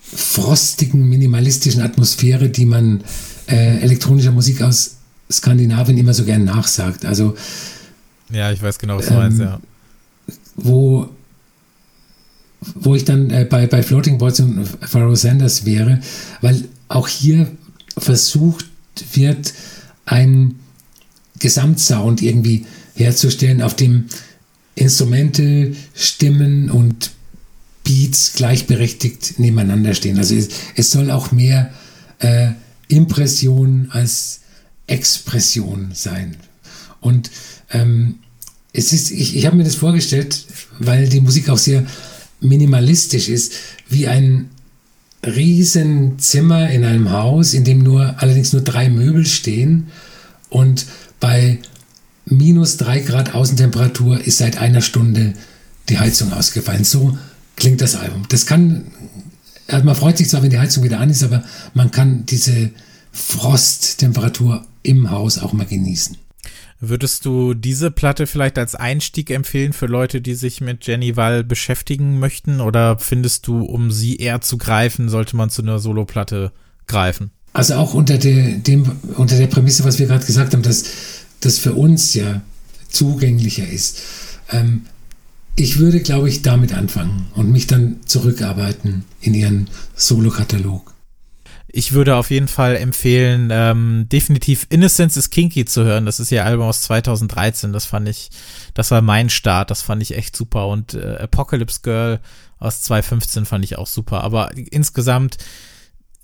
frostigen, minimalistischen Atmosphäre, die man äh, elektronischer Musik aus Skandinavien immer so gern nachsagt. Also ja, ich weiß genau, was du ähm, meinst, ja. Wo, wo ich dann äh, bei, bei Floating Points und Pharaoh Sanders wäre, weil auch hier versucht wird, ein Gesamtsound irgendwie herzustellen, auf dem Instrumente, Stimmen und Beats gleichberechtigt nebeneinander stehen. Also es, es soll auch mehr äh, Impression als Expression sein. Und ähm, es ist, ich, ich habe mir das vorgestellt, weil die Musik auch sehr minimalistisch ist, wie ein Riesenzimmer in einem Haus, in dem nur allerdings nur drei Möbel stehen und bei minus drei Grad Außentemperatur ist seit einer Stunde die Heizung ausgefallen. So klingt das Album. Das kann, also man freut sich zwar, wenn die Heizung wieder an ist, aber man kann diese Frosttemperatur im Haus auch mal genießen. Würdest du diese Platte vielleicht als Einstieg empfehlen für Leute, die sich mit Jenny Wall beschäftigen möchten? Oder findest du, um sie eher zu greifen, sollte man zu einer Soloplatte greifen? Also auch unter der, dem, unter der Prämisse, was wir gerade gesagt haben, dass das für uns ja zugänglicher ist. Ähm, ich würde, glaube ich, damit anfangen und mich dann zurückarbeiten in ihren Solo-Katalog Ich würde auf jeden Fall empfehlen, ähm, definitiv Innocence is Kinky zu hören. Das ist ihr Album aus 2013. Das fand ich, das war mein Start. Das fand ich echt super. Und äh, Apocalypse Girl aus 2015 fand ich auch super. Aber insgesamt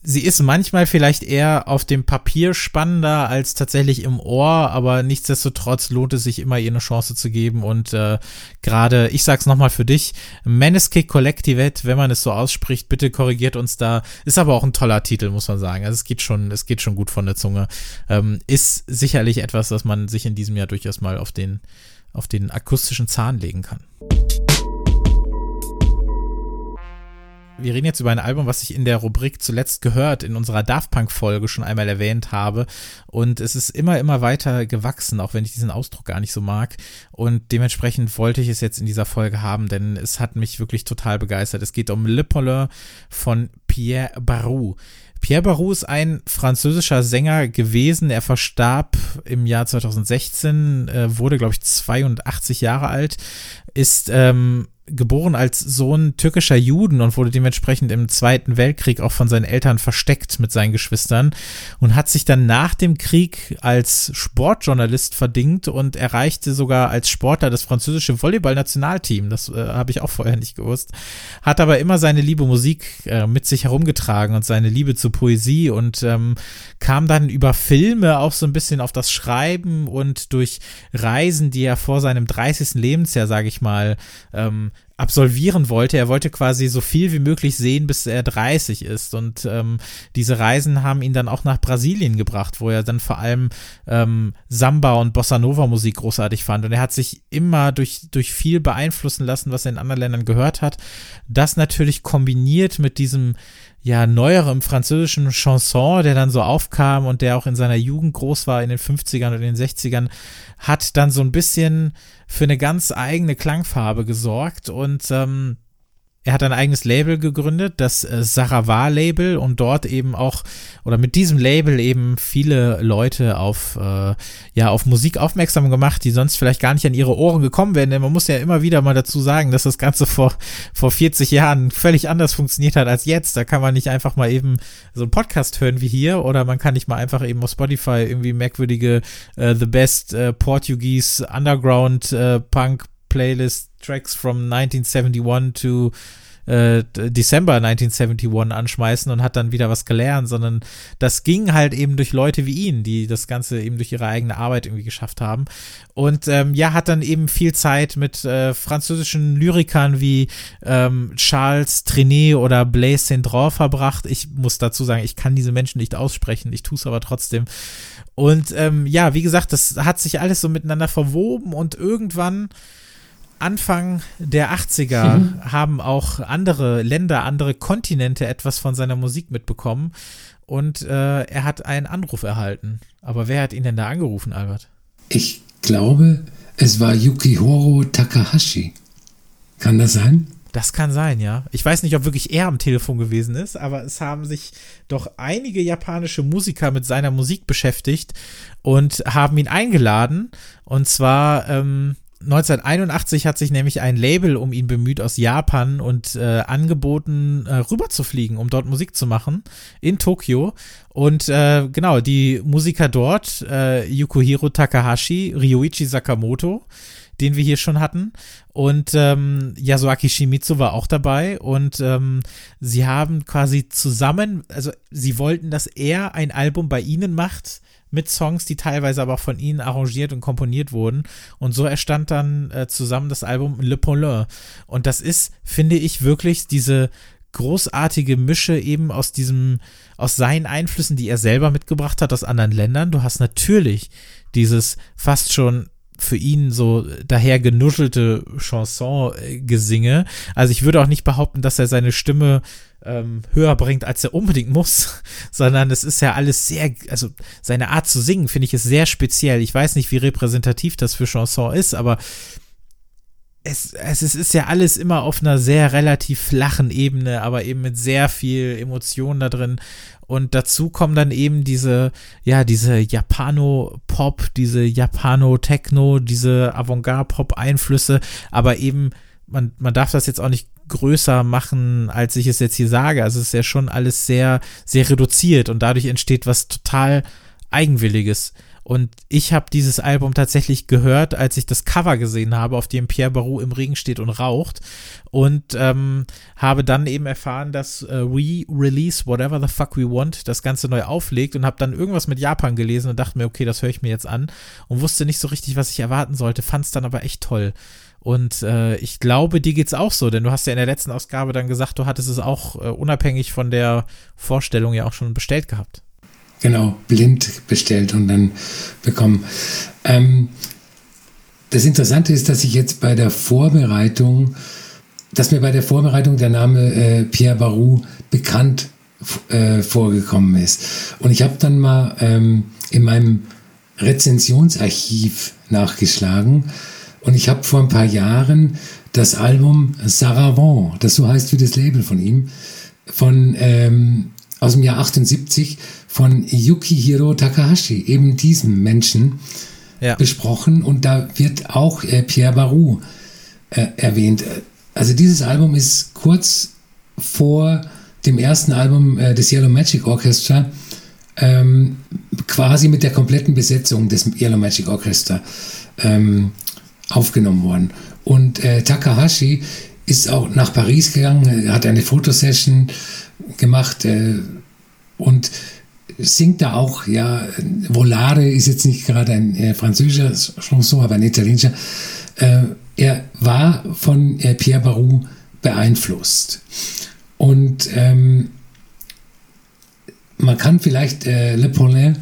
sie ist manchmal vielleicht eher auf dem Papier spannender als tatsächlich im Ohr, aber nichtsdestotrotz lohnt es sich immer, ihr eine Chance zu geben. Und äh, gerade, ich sag's nochmal für dich, Meneskick Collectivet, wenn man es so ausspricht, bitte korrigiert uns da, ist aber auch ein toller Titel, muss man sagen, also es geht schon, es geht schon gut von der Zunge, ähm, ist sicherlich etwas, das man sich in diesem Jahr durchaus mal auf den, auf den akustischen Zahn legen kann. Wir reden jetzt über ein Album, was ich in der Rubrik zuletzt gehört, in unserer Daft Punk Folge schon einmal erwähnt habe. Und es ist immer, immer weiter gewachsen, auch wenn ich diesen Ausdruck gar nicht so mag. Und dementsprechend wollte ich es jetzt in dieser Folge haben, denn es hat mich wirklich total begeistert. Es geht um Le Paulin von Pierre Barou. Pierre Barou ist ein französischer Sänger gewesen. Er verstarb im Jahr 2016, äh, wurde, glaube ich, 82 Jahre alt, ist ähm, geboren als Sohn türkischer Juden und wurde dementsprechend im Zweiten Weltkrieg auch von seinen Eltern versteckt mit seinen Geschwistern und hat sich dann nach dem Krieg als Sportjournalist verdingt und erreichte sogar als Sportler das französische Volleyball-Nationalteam. Das äh, habe ich auch vorher nicht gewusst. Hat aber immer seine Liebe Musik äh, mit sich herumgetragen und seine Liebe zur Poesie und ähm, kam dann über Filme auch so ein bisschen auf das Schreiben und durch Reisen, die er vor seinem 30. Lebensjahr, sage ich mal, ähm, absolvieren wollte. Er wollte quasi so viel wie möglich sehen, bis er 30 ist. Und ähm, diese Reisen haben ihn dann auch nach Brasilien gebracht, wo er dann vor allem ähm, Samba und Bossa Nova Musik großartig fand. Und er hat sich immer durch, durch viel beeinflussen lassen, was er in anderen Ländern gehört hat. Das natürlich kombiniert mit diesem ja, neuerem französischen Chanson, der dann so aufkam und der auch in seiner Jugend groß war in den 50ern und den 60ern, hat dann so ein bisschen für eine ganz eigene Klangfarbe gesorgt. Und ähm, er hat ein eigenes Label gegründet, das äh, Saravar Label und dort eben auch oder mit diesem Label eben viele Leute auf äh, ja auf Musik aufmerksam gemacht, die sonst vielleicht gar nicht an ihre Ohren gekommen wären. Denn man muss ja immer wieder mal dazu sagen, dass das Ganze vor vor 40 Jahren völlig anders funktioniert hat als jetzt. Da kann man nicht einfach mal eben so einen Podcast hören wie hier oder man kann nicht mal einfach eben auf Spotify irgendwie merkwürdige äh, The Best äh, Portuguese Underground äh, Punk Playlist Tracks from 1971 to äh, December 1971 anschmeißen und hat dann wieder was gelernt, sondern das ging halt eben durch Leute wie ihn, die das Ganze eben durch ihre eigene Arbeit irgendwie geschafft haben. Und ähm, ja, hat dann eben viel Zeit mit äh, französischen Lyrikern wie ähm, Charles Trenet oder Blaise Cendrant verbracht. Ich muss dazu sagen, ich kann diese Menschen nicht aussprechen, ich tue es aber trotzdem. Und ähm, ja, wie gesagt, das hat sich alles so miteinander verwoben und irgendwann Anfang der 80er mhm. haben auch andere Länder, andere Kontinente etwas von seiner Musik mitbekommen und äh, er hat einen Anruf erhalten. Aber wer hat ihn denn da angerufen, Albert? Ich glaube, es war Yukihiro Takahashi. Kann das sein? Das kann sein, ja. Ich weiß nicht, ob wirklich er am Telefon gewesen ist, aber es haben sich doch einige japanische Musiker mit seiner Musik beschäftigt und haben ihn eingeladen. Und zwar ähm, 1981 hat sich nämlich ein Label um ihn bemüht aus Japan und äh, angeboten, äh, rüberzufliegen, um dort Musik zu machen in Tokio. Und äh, genau, die Musiker dort, äh, Yukuhiro Takahashi, Ryuichi Sakamoto, den wir hier schon hatten. Und ähm, Yasuaki Shimizu war auch dabei. Und ähm, sie haben quasi zusammen, also sie wollten, dass er ein Album bei ihnen macht mit Songs, die teilweise aber von ihnen arrangiert und komponiert wurden. Und so erstand dann äh, zusammen das Album Le Paulin. Und das ist, finde ich, wirklich diese großartige Mische eben aus diesem, aus seinen Einflüssen, die er selber mitgebracht hat aus anderen Ländern. Du hast natürlich dieses fast schon für ihn so daher genuschelte Chanson-Gesinge. Also ich würde auch nicht behaupten, dass er seine Stimme ähm, höher bringt, als er unbedingt muss, sondern es ist ja alles sehr, also seine Art zu singen, finde ich, ist sehr speziell. Ich weiß nicht, wie repräsentativ das für Chanson ist, aber es, es, es ist ja alles immer auf einer sehr relativ flachen Ebene, aber eben mit sehr viel Emotionen da drin. Und dazu kommen dann eben diese, ja, diese Japano-Pop, diese Japano-Techno, diese Avantgarde-Pop-Einflüsse, aber eben, man, man darf das jetzt auch nicht größer machen, als ich es jetzt hier sage. Also es ist ja schon alles sehr, sehr reduziert und dadurch entsteht was total Eigenwilliges. Und ich habe dieses Album tatsächlich gehört, als ich das Cover gesehen habe, auf dem Pierre Barou im Regen steht und raucht. Und ähm, habe dann eben erfahren, dass äh, We Release Whatever the Fuck We Want das Ganze neu auflegt und habe dann irgendwas mit Japan gelesen und dachte mir, okay, das höre ich mir jetzt an und wusste nicht so richtig, was ich erwarten sollte, fand es dann aber echt toll. Und äh, ich glaube, dir geht's auch so, denn du hast ja in der letzten Ausgabe dann gesagt, du hattest es auch äh, unabhängig von der Vorstellung ja auch schon bestellt gehabt. Genau, blind bestellt und dann bekommen. Ähm, das Interessante ist, dass ich jetzt bei der Vorbereitung, dass mir bei der Vorbereitung der Name äh, Pierre Barou bekannt äh, vorgekommen ist. Und ich habe dann mal ähm, in meinem Rezensionsarchiv nachgeschlagen und ich habe vor ein paar Jahren das Album Saravant, das so heißt wie das Label von ihm, von ähm, aus dem Jahr 78 von Yukihiro Takahashi, eben diesem Menschen, ja. besprochen. Und da wird auch äh, Pierre Barou äh, erwähnt. Also dieses Album ist kurz vor dem ersten Album äh, des Yellow Magic Orchestra ähm, quasi mit der kompletten Besetzung des Yellow Magic Orchestra ähm, aufgenommen worden. Und äh, Takahashi ist auch nach Paris gegangen, hat eine Fotosession gemacht äh, und singt da auch, ja, Volare ist jetzt nicht gerade ein äh, französischer Chanson, aber ein italienischer. Äh, er war von äh, Pierre Barou beeinflusst. Und ähm, man kann vielleicht äh, Le Paulin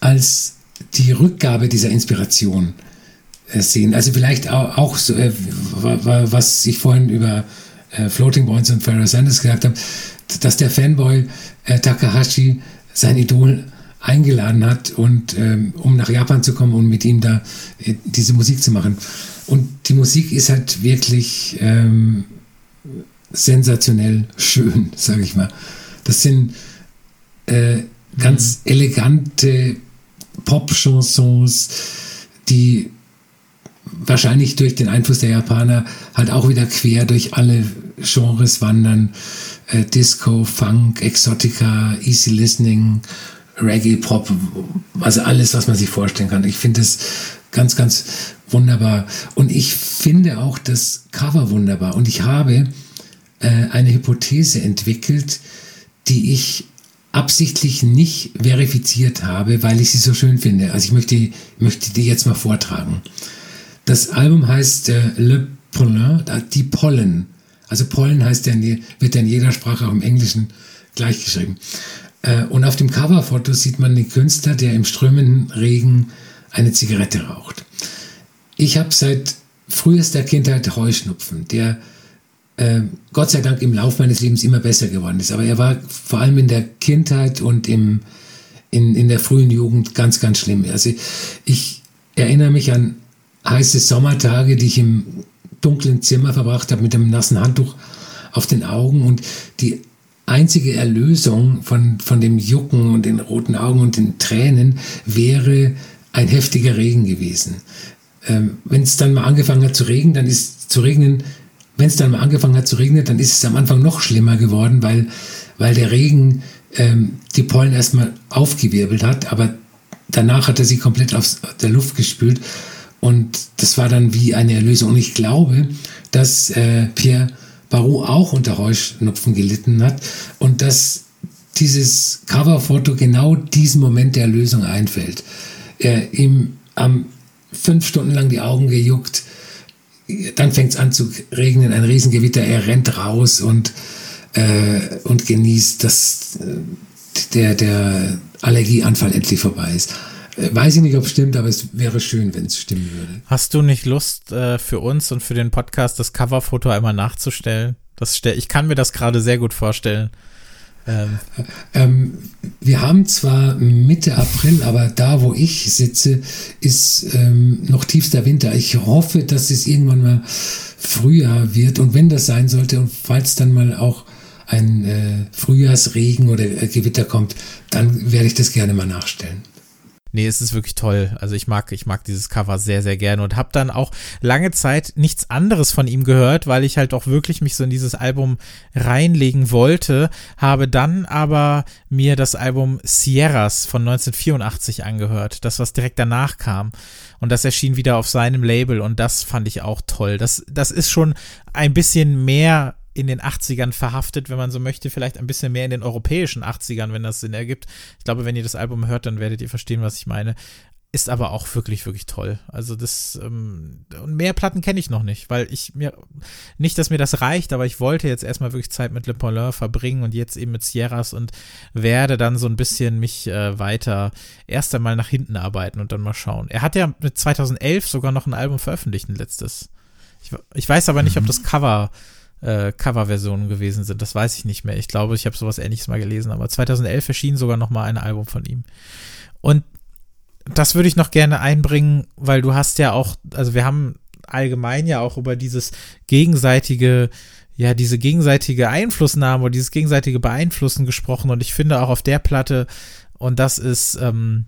als die Rückgabe dieser Inspiration äh, sehen. Also vielleicht auch, auch so, äh, was ich vorhin über Floating Points und Pharaoh Sanders gesagt habe, dass der Fanboy Takahashi sein Idol eingeladen hat und ähm, um nach Japan zu kommen und mit ihm da äh, diese Musik zu machen. Und die Musik ist halt wirklich ähm, sensationell schön, sage ich mal. Das sind äh, ganz mhm. elegante Pop-Chansons, die wahrscheinlich durch den Einfluss der Japaner halt auch wieder quer durch alle Genres wandern. Äh, Disco, Funk, Exotica, Easy Listening, Reggae, Pop, also alles, was man sich vorstellen kann. Ich finde es ganz, ganz wunderbar. Und ich finde auch das Cover wunderbar. Und ich habe äh, eine Hypothese entwickelt, die ich absichtlich nicht verifiziert habe, weil ich sie so schön finde. Also ich möchte, möchte die jetzt mal vortragen. Das Album heißt äh, Le Pollen, die Pollen. Also Pollen heißt ja, wird ja in jeder Sprache, auch im Englischen, gleichgeschrieben. Äh, und auf dem Coverfoto sieht man den Künstler, der im strömenden Regen eine Zigarette raucht. Ich habe seit frühester Kindheit Heuschnupfen, der äh, Gott sei Dank im Laufe meines Lebens immer besser geworden ist. Aber er war vor allem in der Kindheit und im, in, in der frühen Jugend ganz, ganz schlimm. Also ich erinnere mich an heiße Sommertage, die ich im dunklen Zimmer verbracht habe mit einem nassen Handtuch auf den Augen und die einzige Erlösung von, von dem Jucken und den roten Augen und den Tränen wäre ein heftiger Regen gewesen. Ähm, wenn es dann mal angefangen hat zu regnen, dann ist zu regnen, wenn es dann mal angefangen hat zu regnen, dann ist es am Anfang noch schlimmer geworden, weil, weil der Regen ähm, die Pollen erstmal aufgewirbelt hat, aber danach hat er sie komplett aus der Luft gespült und das war dann wie eine Erlösung. Und ich glaube, dass äh, Pierre Barou auch unter Heuschnupfen gelitten hat und dass dieses Coverfoto genau diesen Moment der Erlösung einfällt. Er ihm am fünf Stunden lang die Augen gejuckt, dann fängt es an zu regnen, ein Riesengewitter, er rennt raus und, äh, und genießt, dass äh, der, der Allergieanfall endlich vorbei ist. Weiß ich nicht, ob es stimmt, aber es wäre schön, wenn es stimmen würde. Hast du nicht Lust äh, für uns und für den Podcast das Coverfoto einmal nachzustellen? Das stell, ich kann mir das gerade sehr gut vorstellen. Ähm. Ähm, wir haben zwar Mitte April, aber da, wo ich sitze, ist ähm, noch tiefster Winter. Ich hoffe, dass es irgendwann mal Frühjahr wird. Und wenn das sein sollte und falls dann mal auch ein äh, Frühjahrsregen oder äh, Gewitter kommt, dann werde ich das gerne mal nachstellen. Nee, es ist wirklich toll. Also ich mag, ich mag dieses Cover sehr, sehr gerne und habe dann auch lange Zeit nichts anderes von ihm gehört, weil ich halt auch wirklich mich so in dieses Album reinlegen wollte, habe dann aber mir das Album Sierras von 1984 angehört, das was direkt danach kam und das erschien wieder auf seinem Label und das fand ich auch toll. Das, das ist schon ein bisschen mehr in den 80ern verhaftet, wenn man so möchte, vielleicht ein bisschen mehr in den europäischen 80ern, wenn das Sinn ergibt. Ich glaube, wenn ihr das Album hört, dann werdet ihr verstehen, was ich meine. Ist aber auch wirklich, wirklich toll. Also das, ähm, und mehr Platten kenne ich noch nicht, weil ich mir, nicht, dass mir das reicht, aber ich wollte jetzt erstmal wirklich Zeit mit Le Paulin verbringen und jetzt eben mit Sierras und werde dann so ein bisschen mich äh, weiter erst einmal nach hinten arbeiten und dann mal schauen. Er hat ja mit 2011 sogar noch ein Album veröffentlicht, ein letztes. Ich, ich weiß aber nicht, ob das Cover äh, Coverversionen gewesen sind. Das weiß ich nicht mehr. Ich glaube, ich habe sowas ähnliches mal gelesen, aber 2011 erschien sogar noch mal ein Album von ihm. Und das würde ich noch gerne einbringen, weil du hast ja auch, also wir haben allgemein ja auch über dieses gegenseitige, ja, diese gegenseitige Einflussnahme oder dieses gegenseitige Beeinflussen gesprochen und ich finde auch auf der Platte, und das ist, ähm,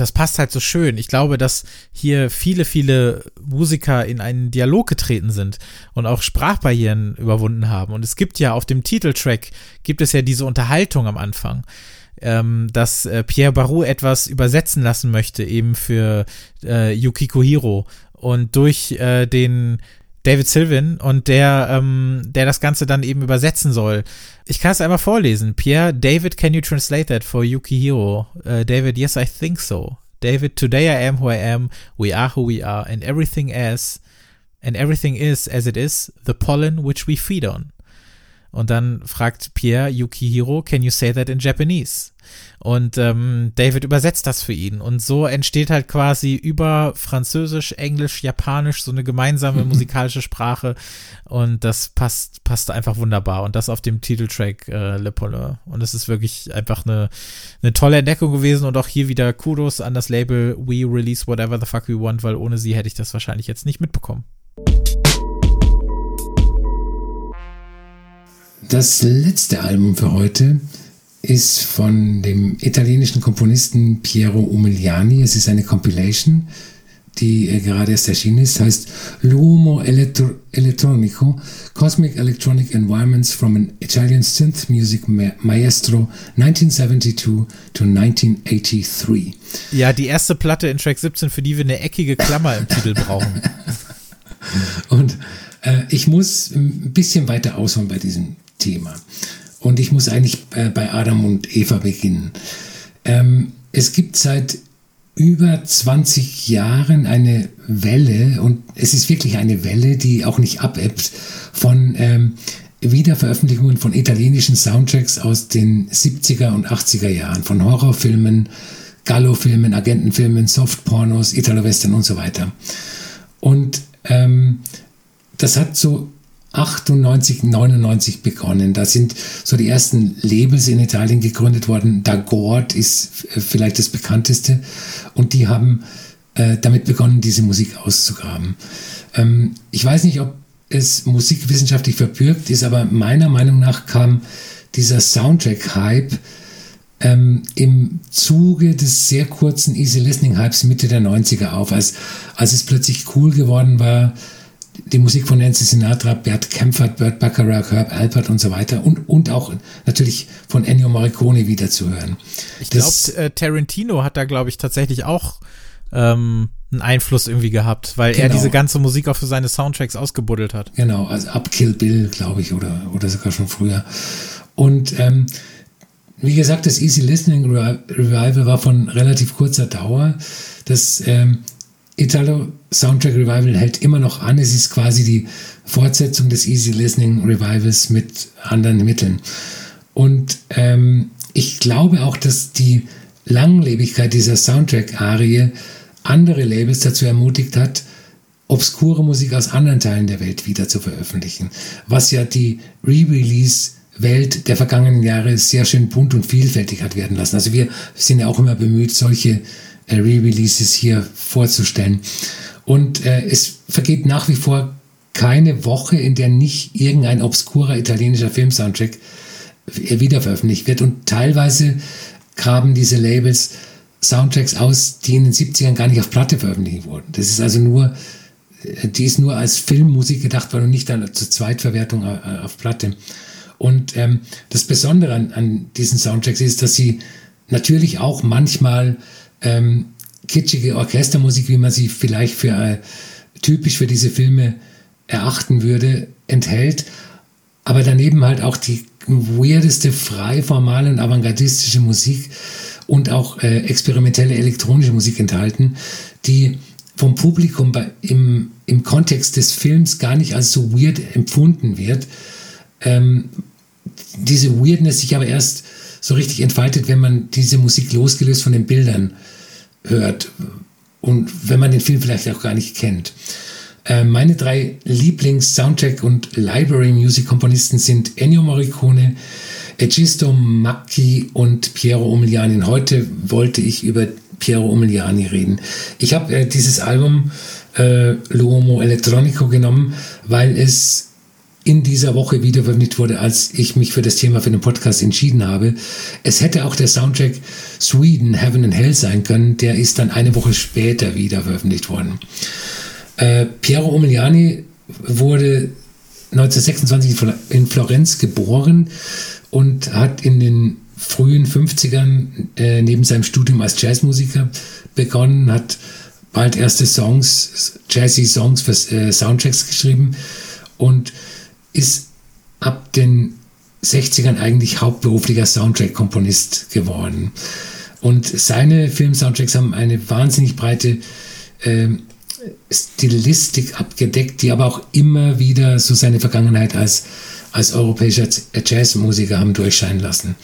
das passt halt so schön. Ich glaube, dass hier viele, viele Musiker in einen Dialog getreten sind und auch Sprachbarrieren überwunden haben. Und es gibt ja auf dem Titeltrack, gibt es ja diese Unterhaltung am Anfang, ähm, dass äh, Pierre Barou etwas übersetzen lassen möchte, eben für äh, Yukiko Hiro. Und durch äh, den David Sylvan und der, ähm, der das Ganze dann eben übersetzen soll. Ich kann es einmal vorlesen. Pierre, David, can you translate that for Yukihiro? Uh, David, yes, I think so. David, today I am who I am, we are who we are, and everything as, and everything is as it is, the pollen which we feed on. Und dann fragt Pierre Yukihiro, can you say that in Japanese? Und ähm, David übersetzt das für ihn. Und so entsteht halt quasi über Französisch, Englisch, Japanisch so eine gemeinsame musikalische Sprache. Und das passt, passt einfach wunderbar. Und das auf dem Titeltrack äh, Le Polar. Und es ist wirklich einfach eine, eine tolle Entdeckung gewesen. Und auch hier wieder Kudos an das Label We Release Whatever the Fuck We Want, weil ohne sie hätte ich das wahrscheinlich jetzt nicht mitbekommen. Das letzte Album für heute ist von dem italienischen Komponisten Piero Umiliani. Es ist eine Compilation, die äh, gerade erst erschienen ist, heißt L'Uomo Elettro Elettronico, Cosmic Electronic Environments from an Italian Synth Music Maestro 1972 to 1983. Ja, die erste Platte in Track 17, für die wir eine eckige Klammer im Titel brauchen. Und äh, ich muss ein bisschen weiter ausholen bei diesem Thema. Und ich muss eigentlich bei Adam und Eva beginnen. Ähm, es gibt seit über 20 Jahren eine Welle, und es ist wirklich eine Welle, die auch nicht abebbt, von ähm, Wiederveröffentlichungen von italienischen Soundtracks aus den 70er und 80er Jahren, von Horrorfilmen, Gallo-Filmen, Agentenfilmen, Softpornos, Italo-Western und so weiter. Und ähm, das hat so 98, 99 begonnen. Da sind so die ersten Labels in Italien gegründet worden. Dagord ist vielleicht das bekannteste. Und die haben äh, damit begonnen, diese Musik auszugraben. Ähm, ich weiß nicht, ob es musikwissenschaftlich verbürgt ist, aber meiner Meinung nach kam dieser Soundtrack-Hype ähm, im Zuge des sehr kurzen Easy Listening Hypes Mitte der 90er auf, als, als es plötzlich cool geworden war, die Musik von Nancy Sinatra, Bert Kempfert, Bert Bacharach, Herb Alpert und so weiter und, und auch natürlich von Ennio Morricone wiederzuhören. Ich glaube, äh, Tarantino hat da, glaube ich, tatsächlich auch ähm, einen Einfluss irgendwie gehabt, weil genau. er diese ganze Musik auch für seine Soundtracks ausgebuddelt hat. Genau, also ab Kill Bill, glaube ich, oder, oder sogar schon früher. Und ähm, wie gesagt, das Easy Listening Revival war von relativ kurzer Dauer. Das ähm, Italo Soundtrack Revival hält immer noch an. Es ist quasi die Fortsetzung des Easy Listening Revivals mit anderen Mitteln. Und ähm, ich glaube auch, dass die Langlebigkeit dieser Soundtrack-Arie andere Labels dazu ermutigt hat, obskure Musik aus anderen Teilen der Welt wieder zu veröffentlichen. Was ja die Re-Release-Welt der vergangenen Jahre sehr schön bunt und vielfältig hat werden lassen. Also wir sind ja auch immer bemüht, solche Re-Releases hier vorzustellen. Und äh, es vergeht nach wie vor keine Woche, in der nicht irgendein obskurer italienischer Filmsoundtrack wiederveröffentlicht wird. Und teilweise graben diese Labels Soundtracks aus, die in den 70ern gar nicht auf Platte veröffentlicht wurden. Das ist also nur, äh, die ist nur als Filmmusik gedacht worden und nicht dann zur Zweitverwertung äh, auf Platte. Und ähm, das Besondere an, an diesen Soundtracks ist, dass sie natürlich auch manchmal ähm, kitschige Orchestermusik, wie man sie vielleicht für äh, typisch für diese Filme erachten würde, enthält, aber daneben halt auch die weirdeste, frei formale und avantgardistische Musik und auch äh, experimentelle elektronische Musik enthalten, die vom Publikum bei, im, im Kontext des Films gar nicht als so weird empfunden wird. Ähm, diese Weirdness sich aber erst so richtig entfaltet, wenn man diese Musik losgelöst von den Bildern hört und wenn man den Film vielleicht auch gar nicht kennt. Äh, meine drei Lieblings-Soundtrack- und Library-Music-Komponisten sind Ennio Morricone, Egisto Macchi und Piero Umiliani. Heute wollte ich über Piero Umiliani reden. Ich habe äh, dieses Album äh, L'Uomo Elettronico genommen, weil es in dieser Woche wieder veröffentlicht wurde, als ich mich für das Thema für den Podcast entschieden habe. Es hätte auch der Soundtrack Sweden, Heaven and Hell sein können. Der ist dann eine Woche später wieder veröffentlicht worden. Äh, Piero Umiliani wurde 1926 in Florenz geboren und hat in den frühen 50ern äh, neben seinem Studium als Jazzmusiker begonnen, hat bald erste Songs, Jazzy Songs für äh, Soundtracks geschrieben und ist ab den 60ern eigentlich hauptberuflicher Soundtrack-Komponist geworden. Und seine Film-Soundtracks haben eine wahnsinnig breite äh, Stilistik abgedeckt, die aber auch immer wieder so seine Vergangenheit als, als europäischer Jazzmusiker haben durchscheinen lassen.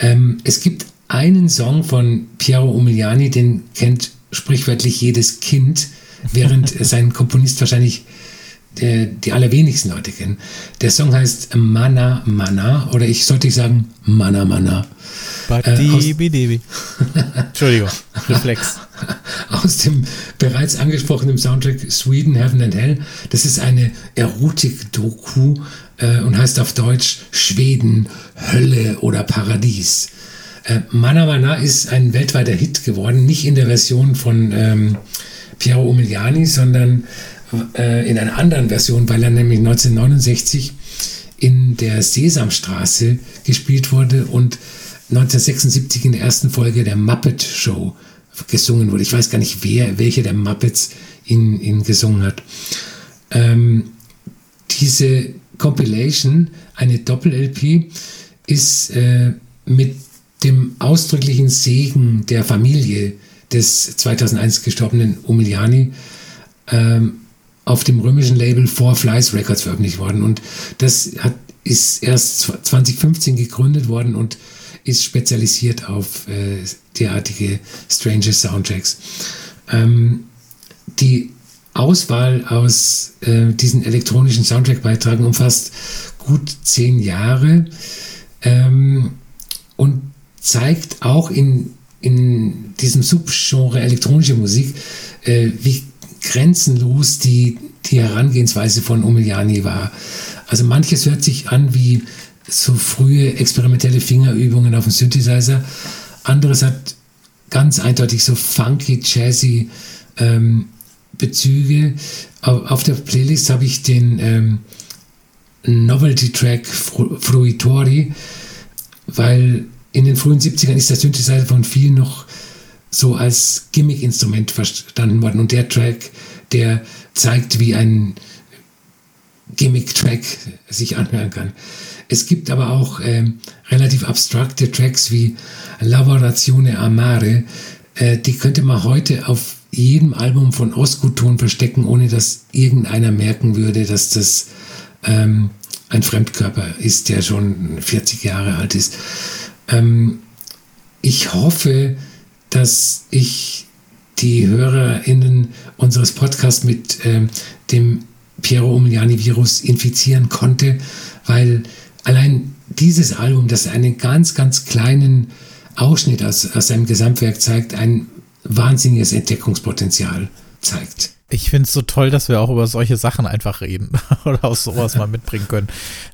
Ähm, es gibt einen Song von Piero Umiliani, den kennt sprichwörtlich jedes Kind, während sein Komponist wahrscheinlich die allerwenigsten Leute kennen. Der Song heißt Mana Mana oder ich sollte ich sagen Mana Mana. Badibidibi. Äh, Entschuldigung, Reflex. Aus dem bereits angesprochenen Soundtrack Sweden, Heaven and Hell. Das ist eine Erotik-Doku äh, und heißt auf Deutsch Schweden, Hölle oder Paradies. Äh, Mana Mana ist ein weltweiter Hit geworden, nicht in der Version von ähm, Piero Umiliani, sondern äh, in einer anderen Version, weil er nämlich 1969 in der Sesamstraße gespielt wurde und 1976 in der ersten Folge der Muppet Show gesungen wurde. Ich weiß gar nicht, wer, welche der Muppets ihn, ihn gesungen hat. Ähm, diese Compilation, eine Doppel-LP, ist äh, mit dem ausdrücklichen Segen der Familie des 2001 gestorbenen Umiliani ähm, auf dem römischen Label Four Flies Records veröffentlicht worden. Und das hat, ist erst 2015 gegründet worden und ist spezialisiert auf äh, derartige Stranger Soundtracks. Ähm, die Auswahl aus äh, diesen elektronischen Soundtrack-Beitragen umfasst gut zehn Jahre ähm, und zeigt auch in, in diesem Subgenre elektronische Musik, äh, wie grenzenlos die, die Herangehensweise von Umiliani war. Also manches hört sich an wie so frühe experimentelle Fingerübungen auf dem Synthesizer. Anderes hat ganz eindeutig so funky, jazzy ähm, Bezüge. Auf, auf, der Playlist habe ich den ähm, Novelty-Track Fruitori, weil in den frühen 70ern ist der Synthesizer von vielen noch so als Gimmick-Instrument verstanden worden. Und der Track, der zeigt, wie ein Gimmick-Track sich anhören kann. Es gibt aber auch ähm, relativ abstrakte Tracks wie Lavorazione Amare. Äh, die könnte man heute auf jedem Album von Oscuton verstecken, ohne dass irgendeiner merken würde, dass das ähm, ein Fremdkörper ist, der schon 40 Jahre alt ist. Ähm, ich hoffe, dass ich die HörerInnen unseres Podcasts mit ähm, dem Piero Umiliani-Virus infizieren konnte, weil allein dieses Album, das einen ganz, ganz kleinen Ausschnitt aus, aus seinem Gesamtwerk zeigt, ein wahnsinniges Entdeckungspotenzial zeigt. Ich finde es so toll, dass wir auch über solche Sachen einfach reden oder auch sowas mal mitbringen können.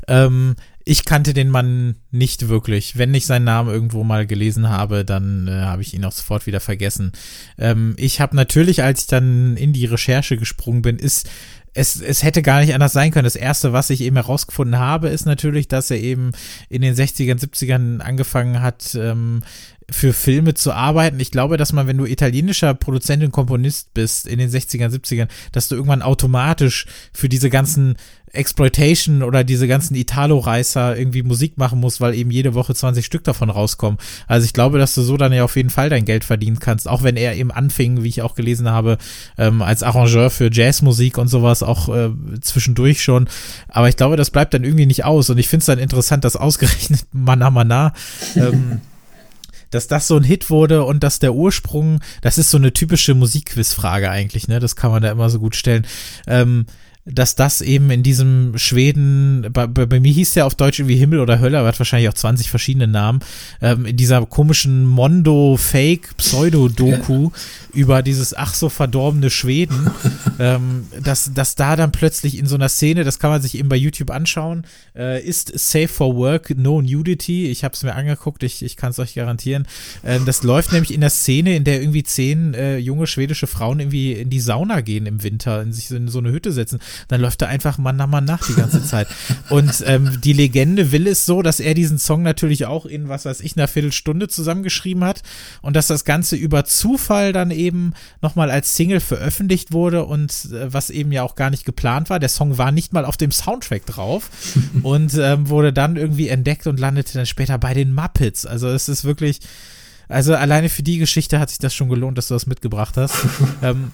Ähm, ich kannte den Mann nicht wirklich. Wenn ich seinen Namen irgendwo mal gelesen habe, dann äh, habe ich ihn auch sofort wieder vergessen. Ähm, ich habe natürlich, als ich dann in die Recherche gesprungen bin, ist es, es hätte gar nicht anders sein können. Das erste, was ich eben herausgefunden habe, ist natürlich, dass er eben in den 60ern, 70ern angefangen hat, ähm, für Filme zu arbeiten. Ich glaube, dass man, wenn du italienischer Produzent und Komponist bist in den 60ern, 70ern, dass du irgendwann automatisch für diese ganzen Exploitation oder diese ganzen Italo-Reißer irgendwie Musik machen musst, weil eben jede Woche 20 Stück davon rauskommen. Also ich glaube, dass du so dann ja auf jeden Fall dein Geld verdienen kannst, auch wenn er eben anfing, wie ich auch gelesen habe, ähm, als Arrangeur für Jazzmusik und sowas, auch äh, zwischendurch schon. Aber ich glaube, das bleibt dann irgendwie nicht aus und ich finde es dann interessant, dass ausgerechnet Mana Mana ähm, dass das so ein Hit wurde und dass der Ursprung, das ist so eine typische Musikquizfrage eigentlich, ne? Das kann man da immer so gut stellen. Ähm, dass das eben in diesem Schweden, bei, bei, bei, mir hieß der auf Deutsch irgendwie Himmel oder Hölle, aber hat wahrscheinlich auch 20 verschiedene Namen, ähm, in dieser komischen Mondo-Fake-Pseudo-Doku über dieses ach so verdorbene Schweden, ähm, dass, dass da dann plötzlich in so einer Szene, das kann man sich eben bei YouTube anschauen, äh, ist Safe for Work, No Nudity, ich habe es mir angeguckt, ich, ich kann es euch garantieren, ähm, das läuft nämlich in der Szene, in der irgendwie zehn äh, junge schwedische Frauen irgendwie in die Sauna gehen im Winter, in sich in so eine Hütte setzen dann läuft da einfach Mann nach Mann nach die ganze Zeit. Und ähm, die Legende will es so, dass er diesen Song natürlich auch in, was weiß ich, einer Viertelstunde zusammengeschrieben hat und dass das Ganze über Zufall dann eben nochmal als Single veröffentlicht wurde und äh, was eben ja auch gar nicht geplant war. Der Song war nicht mal auf dem Soundtrack drauf und ähm, wurde dann irgendwie entdeckt und landete dann später bei den Muppets. Also es ist wirklich, also alleine für die Geschichte hat sich das schon gelohnt, dass du das mitgebracht hast. ähm,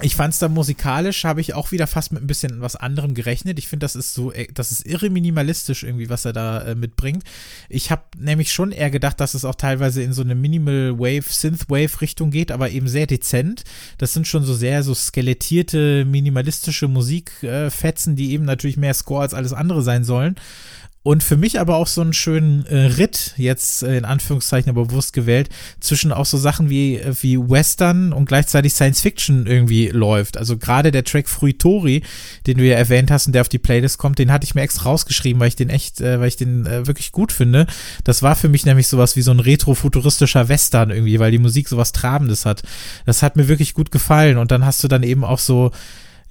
ich fand es dann musikalisch, habe ich auch wieder fast mit ein bisschen was anderem gerechnet. Ich finde, das ist so, äh, das ist irre minimalistisch irgendwie, was er da äh, mitbringt. Ich habe nämlich schon eher gedacht, dass es auch teilweise in so eine Minimal Wave, Synth Wave Richtung geht, aber eben sehr dezent. Das sind schon so sehr so skelettierte, minimalistische Musikfetzen, äh, die eben natürlich mehr Score als alles andere sein sollen. Und für mich aber auch so einen schönen äh, Ritt, jetzt äh, in Anführungszeichen aber bewusst gewählt, zwischen auch so Sachen wie, äh, wie Western und gleichzeitig Science Fiction irgendwie läuft. Also gerade der Track Fruitori, den du ja erwähnt hast und der auf die Playlist kommt, den hatte ich mir extra rausgeschrieben, weil ich den echt, äh, weil ich den äh, wirklich gut finde. Das war für mich nämlich sowas wie so ein retro-futuristischer Western irgendwie, weil die Musik sowas Trabendes hat. Das hat mir wirklich gut gefallen. Und dann hast du dann eben auch so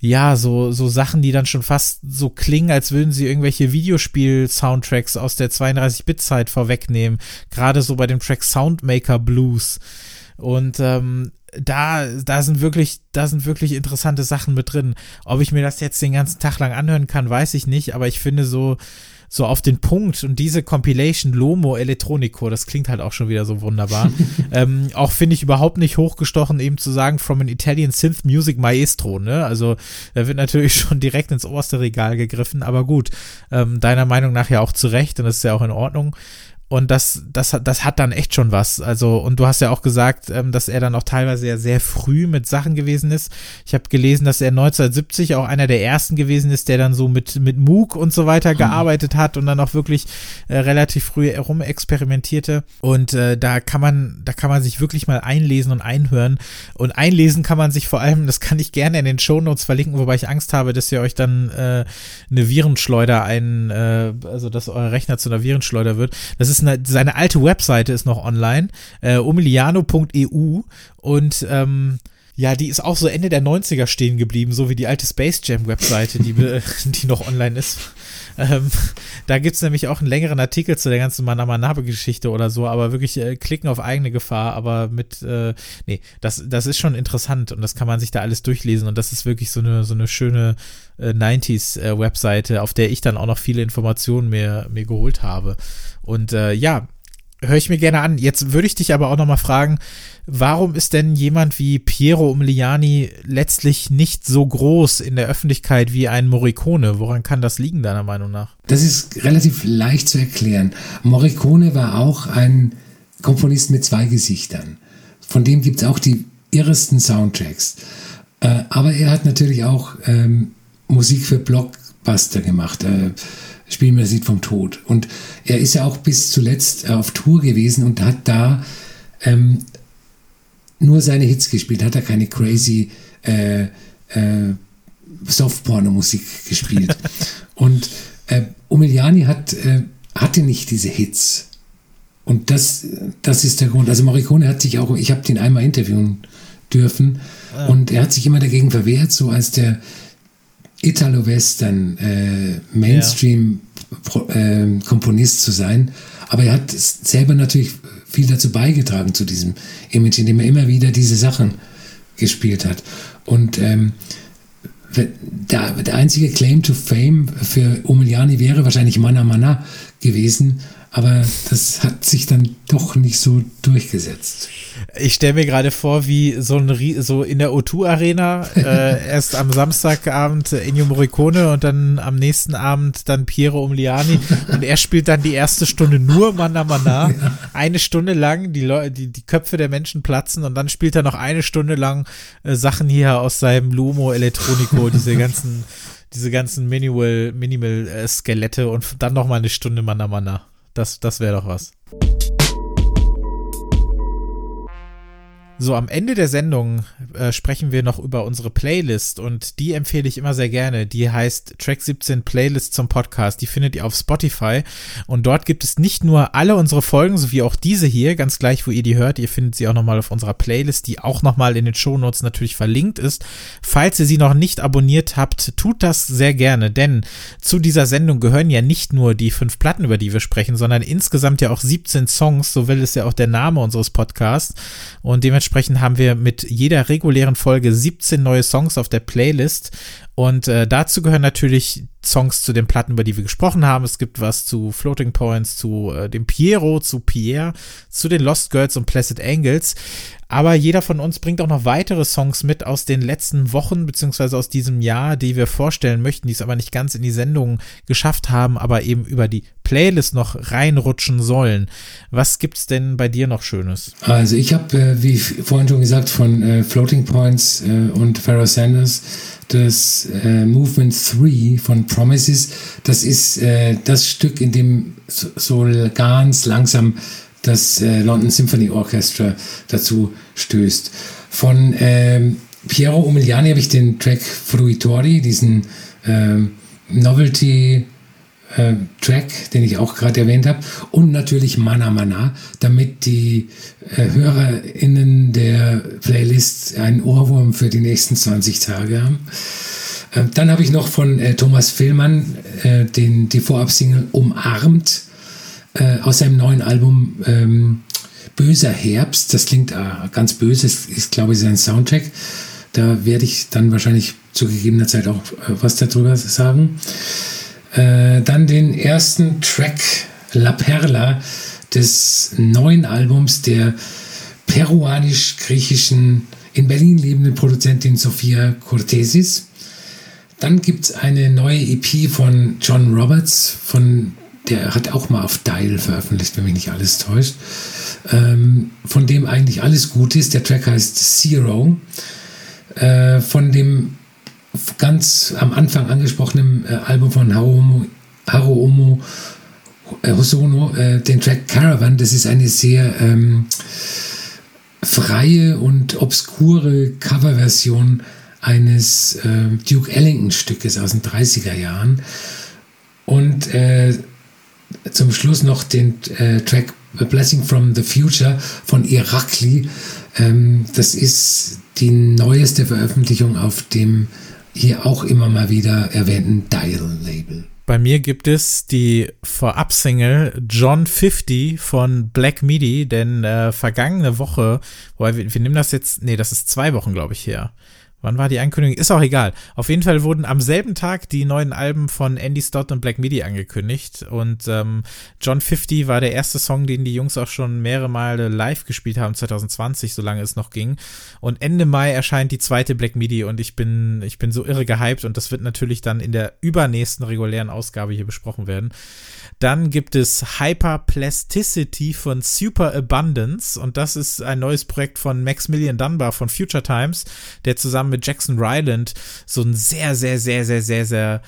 ja, so, so Sachen, die dann schon fast so klingen, als würden sie irgendwelche Videospiel-Soundtracks aus der 32-Bit-Zeit vorwegnehmen. Gerade so bei dem Track Soundmaker Blues. Und ähm, da, da sind wirklich, da sind wirklich interessante Sachen mit drin. Ob ich mir das jetzt den ganzen Tag lang anhören kann, weiß ich nicht, aber ich finde so, so auf den Punkt und diese Compilation Lomo Electronico, das klingt halt auch schon wieder so wunderbar. ähm, auch finde ich überhaupt nicht hochgestochen, eben zu sagen, from an Italian Synth Music Maestro, ne? Also, da wird natürlich schon direkt ins oberste Regal gegriffen, aber gut, ähm, deiner Meinung nach ja auch zu Recht und das ist ja auch in Ordnung. Und das, das, das hat dann echt schon was. Also, und du hast ja auch gesagt, ähm, dass er dann auch teilweise ja sehr früh mit Sachen gewesen ist. Ich habe gelesen, dass er 1970 auch einer der ersten gewesen ist, der dann so mit, mit Moog und so weiter mhm. gearbeitet hat und dann auch wirklich äh, relativ früh herumexperimentierte. Und äh, da kann man, da kann man sich wirklich mal einlesen und einhören. Und einlesen kann man sich vor allem, das kann ich gerne in den Shownotes verlinken, wobei ich Angst habe, dass ihr euch dann äh, eine Virenschleuder ein, äh, also dass euer Rechner zu einer Virenschleuder wird. Das ist eine, seine alte Webseite ist noch online, äh, umiliano.eu und ähm, ja, die ist auch so Ende der 90er stehen geblieben, so wie die alte Space Jam Webseite, die, die noch online ist. Ähm, da gibt's nämlich auch einen längeren Artikel zu der ganzen Manamanabe-Geschichte oder so, aber wirklich äh, klicken auf eigene Gefahr, aber mit, äh, nee, das, das ist schon interessant und das kann man sich da alles durchlesen und das ist wirklich so eine, so eine schöne äh, 90s-Webseite, äh, auf der ich dann auch noch viele Informationen mir, mir geholt habe. Und äh, ja, höre ich mir gerne an. Jetzt würde ich dich aber auch noch mal fragen, warum ist denn jemand wie Piero Umiliani letztlich nicht so groß in der Öffentlichkeit wie ein Morricone? Woran kann das liegen, deiner Meinung nach? Das ist relativ leicht zu erklären. Morricone war auch ein Komponist mit zwei Gesichtern. Von dem gibt es auch die irresten Soundtracks. Äh, aber er hat natürlich auch ähm, Musik für Blockbuster gemacht. Äh, Spiel mir das Lied vom Tod. Und er ist ja auch bis zuletzt äh, auf Tour gewesen und hat da ähm, nur seine Hits gespielt, hat er keine crazy äh, äh, Softporno-Musik gespielt. und äh, Umiliani hat, äh, hatte nicht diese Hits. Und das, das ist der Grund. Also Morricone hat sich auch, ich habe den einmal interviewen dürfen ah. und er hat sich immer dagegen verwehrt, so als der Italo-Western äh, Mainstream-Komponist ja. äh, zu sein. Aber er hat selber natürlich viel dazu beigetragen zu diesem Image, indem er immer wieder diese Sachen gespielt hat. Und ähm, der, der einzige Claim to Fame für Umiliani wäre wahrscheinlich Mana Mana gewesen, aber das hat sich dann doch nicht so durchgesetzt. Ich stelle mir gerade vor, wie so ein so in der O2 Arena äh, erst am Samstagabend Ennio Morricone und dann am nächsten Abend dann Piero Umliani und er spielt dann die erste Stunde nur Manna Manna, ja. eine Stunde lang die, Leute, die die Köpfe der Menschen platzen und dann spielt er noch eine Stunde lang äh, Sachen hier aus seinem Lumo Electronico, diese ganzen diese ganzen Minimal Minimal äh, Skelette und dann noch mal eine Stunde Manna Manna. Das, das wäre doch was. So, am Ende der Sendung äh, sprechen wir noch über unsere Playlist und die empfehle ich immer sehr gerne. Die heißt Track 17 Playlist zum Podcast. Die findet ihr auf Spotify und dort gibt es nicht nur alle unsere Folgen, sowie auch diese hier, ganz gleich, wo ihr die hört. Ihr findet sie auch nochmal auf unserer Playlist, die auch nochmal in den Shownotes natürlich verlinkt ist. Falls ihr sie noch nicht abonniert habt, tut das sehr gerne, denn zu dieser Sendung gehören ja nicht nur die fünf Platten, über die wir sprechen, sondern insgesamt ja auch 17 Songs, so will es ja auch der Name unseres Podcasts und dementsprechend dementsprechend haben wir mit jeder regulären Folge 17 neue Songs auf der Playlist. Und äh, dazu gehören natürlich Songs zu den Platten, über die wir gesprochen haben. Es gibt was zu Floating Points, zu äh, dem Piero, zu Pierre, zu den Lost Girls und Placid Angels. Aber jeder von uns bringt auch noch weitere Songs mit aus den letzten Wochen beziehungsweise aus diesem Jahr, die wir vorstellen möchten, die es aber nicht ganz in die Sendung geschafft haben, aber eben über die Playlist noch reinrutschen sollen. Was gibt's denn bei dir noch Schönes? Also ich habe, äh, wie vorhin schon gesagt, von äh, Floating Points äh, und Pharaoh Sanders das äh, Movement 3 von Promises. Das ist äh, das Stück, in dem so, so ganz langsam das äh, London Symphony Orchestra dazu stößt. Von ähm, Piero Umiliani habe ich den Track Fruitori, diesen ähm, Novelty äh, Track, den ich auch gerade erwähnt habe, und natürlich Mana Mana, damit die äh, HörerInnen der Playlist einen Ohrwurm für die nächsten 20 Tage haben. Äh, dann habe ich noch von äh, Thomas Villmann äh, den, die Vorabsingle Umarmt äh, aus seinem neuen Album ähm, Böser Herbst. Das klingt ganz böse, ist, ist glaube ich sein Soundtrack. Da werde ich dann wahrscheinlich zu gegebener Zeit auch was darüber sagen. Äh, dann den ersten Track La Perla des neuen Albums der peruanisch-griechischen, in Berlin lebenden Produzentin Sophia Cortesis. Dann gibt es eine neue EP von John Roberts, von der hat auch mal auf Dial veröffentlicht, wenn mich nicht alles täuscht, ähm, von dem eigentlich alles gut ist. Der Track heißt Zero. Äh, von dem ganz am Anfang angesprochenen äh, Album von Haruomo, Haruomo äh, Hosono, äh, den Track Caravan, das ist eine sehr ähm, freie und obskure Coverversion eines äh, Duke Ellington-Stückes aus den 30er Jahren. Und äh, zum Schluss noch den äh, Track A Blessing from the Future von Irakli. Ähm, das ist die neueste Veröffentlichung auf dem hier auch immer mal wieder erwähnten Dial-Label. Bei mir gibt es die Vorab-Single John 50 von Black Midi, denn äh, vergangene Woche, wir, wir nehmen das jetzt, nee, das ist zwei Wochen, glaube ich, her. Wann war die Ankündigung? Ist auch egal. Auf jeden Fall wurden am selben Tag die neuen Alben von Andy Stott und Black Midi angekündigt. Und ähm, John 50 war der erste Song, den die Jungs auch schon mehrere Male live gespielt haben, 2020, solange es noch ging. Und Ende Mai erscheint die zweite Black Midi und ich bin, ich bin so irre gehypt und das wird natürlich dann in der übernächsten regulären Ausgabe hier besprochen werden. Dann gibt es Hyperplasticity von Super Abundance und das ist ein neues Projekt von Maximilian Dunbar von Future Times, der zusammen mit Jackson Ryland so einen sehr, sehr, sehr, sehr, sehr, sehr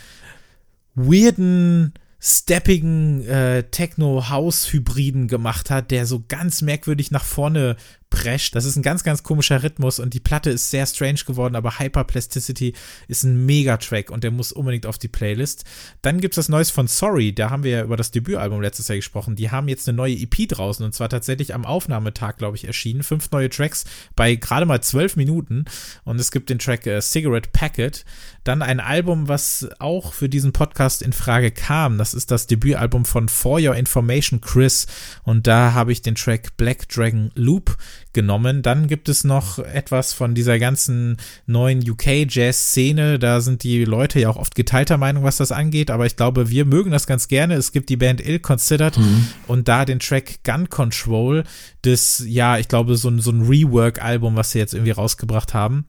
weirden steppigen äh, Techno-House-Hybriden gemacht hat, der so ganz merkwürdig nach vorne prescht. Das ist ein ganz, ganz komischer Rhythmus und die Platte ist sehr strange geworden, aber Hyperplasticity ist ein Megatrack und der muss unbedingt auf die Playlist. Dann gibt es das Neues von Sorry, da haben wir ja über das Debütalbum letztes Jahr gesprochen. Die haben jetzt eine neue EP draußen und zwar tatsächlich am Aufnahmetag, glaube ich, erschienen. Fünf neue Tracks bei gerade mal zwölf Minuten und es gibt den Track äh, Cigarette Packet. Dann ein Album, was auch für diesen Podcast in Frage kam. Das ist das Debütalbum von For Your Information Chris und da habe ich den Track Black Dragon Loop genommen. Dann gibt es noch etwas von dieser ganzen neuen UK-Jazz-Szene. Da sind die Leute ja auch oft geteilter Meinung, was das angeht, aber ich glaube, wir mögen das ganz gerne. Es gibt die Band Ill Considered mhm. und da den Track Gun Control, das, ja, ich glaube, so ein, so ein Rework-Album, was sie jetzt irgendwie rausgebracht haben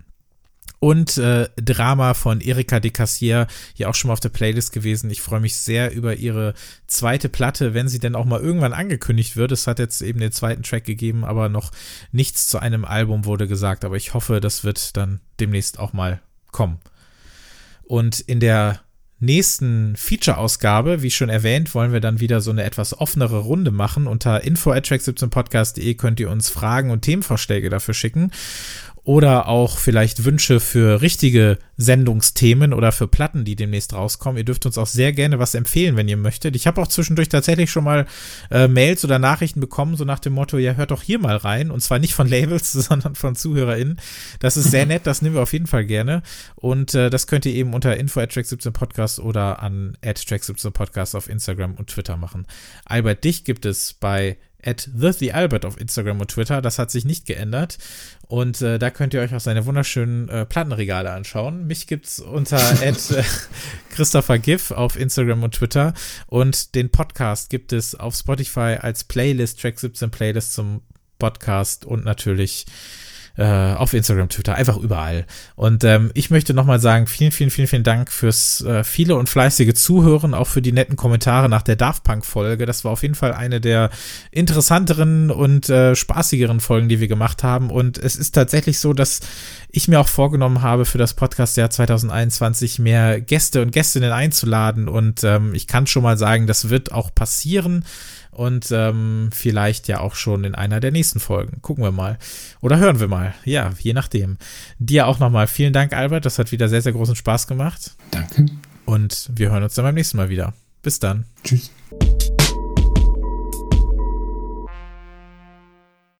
und äh, Drama von Erika de Cassier, hier auch schon mal auf der Playlist gewesen. Ich freue mich sehr über ihre zweite Platte, wenn sie denn auch mal irgendwann angekündigt wird. Es hat jetzt eben den zweiten Track gegeben, aber noch nichts zu einem Album wurde gesagt. Aber ich hoffe, das wird dann demnächst auch mal kommen. Und in der nächsten Feature-Ausgabe, wie schon erwähnt, wollen wir dann wieder so eine etwas offenere Runde machen. Unter info@track17podcast.de könnt ihr uns Fragen und Themenvorschläge dafür schicken oder auch vielleicht Wünsche für richtige Sendungsthemen oder für Platten, die demnächst rauskommen. Ihr dürft uns auch sehr gerne was empfehlen, wenn ihr möchtet. Ich habe auch zwischendurch tatsächlich schon mal äh, Mails oder Nachrichten bekommen, so nach dem Motto, ja, hört doch hier mal rein. Und zwar nicht von Labels, sondern von ZuhörerInnen. Das ist sehr nett, das nehmen wir auf jeden Fall gerne. Und äh, das könnt ihr eben unter info at track17podcast oder an at track17podcast auf Instagram und Twitter machen. Albert, dich gibt es bei at TheTheAlbert auf Instagram und Twitter. Das hat sich nicht geändert. Und äh, da könnt ihr euch auch seine wunderschönen äh, Plattenregale anschauen. Mich gibt's unter at äh, Christopher Giff auf Instagram und Twitter. Und den Podcast gibt es auf Spotify als Playlist, Track 17 Playlist zum Podcast und natürlich äh, auf Instagram, Twitter, einfach überall. Und ähm, ich möchte nochmal sagen, vielen, vielen, vielen, vielen Dank fürs äh, viele und fleißige Zuhören, auch für die netten Kommentare nach der Daft Punk-Folge. Das war auf jeden Fall eine der interessanteren und äh, spaßigeren Folgen, die wir gemacht haben. Und es ist tatsächlich so, dass ich mir auch vorgenommen habe, für das Podcast-Jahr 2021 mehr Gäste und Gästinnen einzuladen. Und ähm, ich kann schon mal sagen, das wird auch passieren und ähm, vielleicht ja auch schon in einer der nächsten Folgen. Gucken wir mal. Oder hören wir mal. Ja, je nachdem. Dir auch nochmal vielen Dank, Albert. Das hat wieder sehr, sehr großen Spaß gemacht. Danke. Und wir hören uns dann beim nächsten Mal wieder. Bis dann. Tschüss.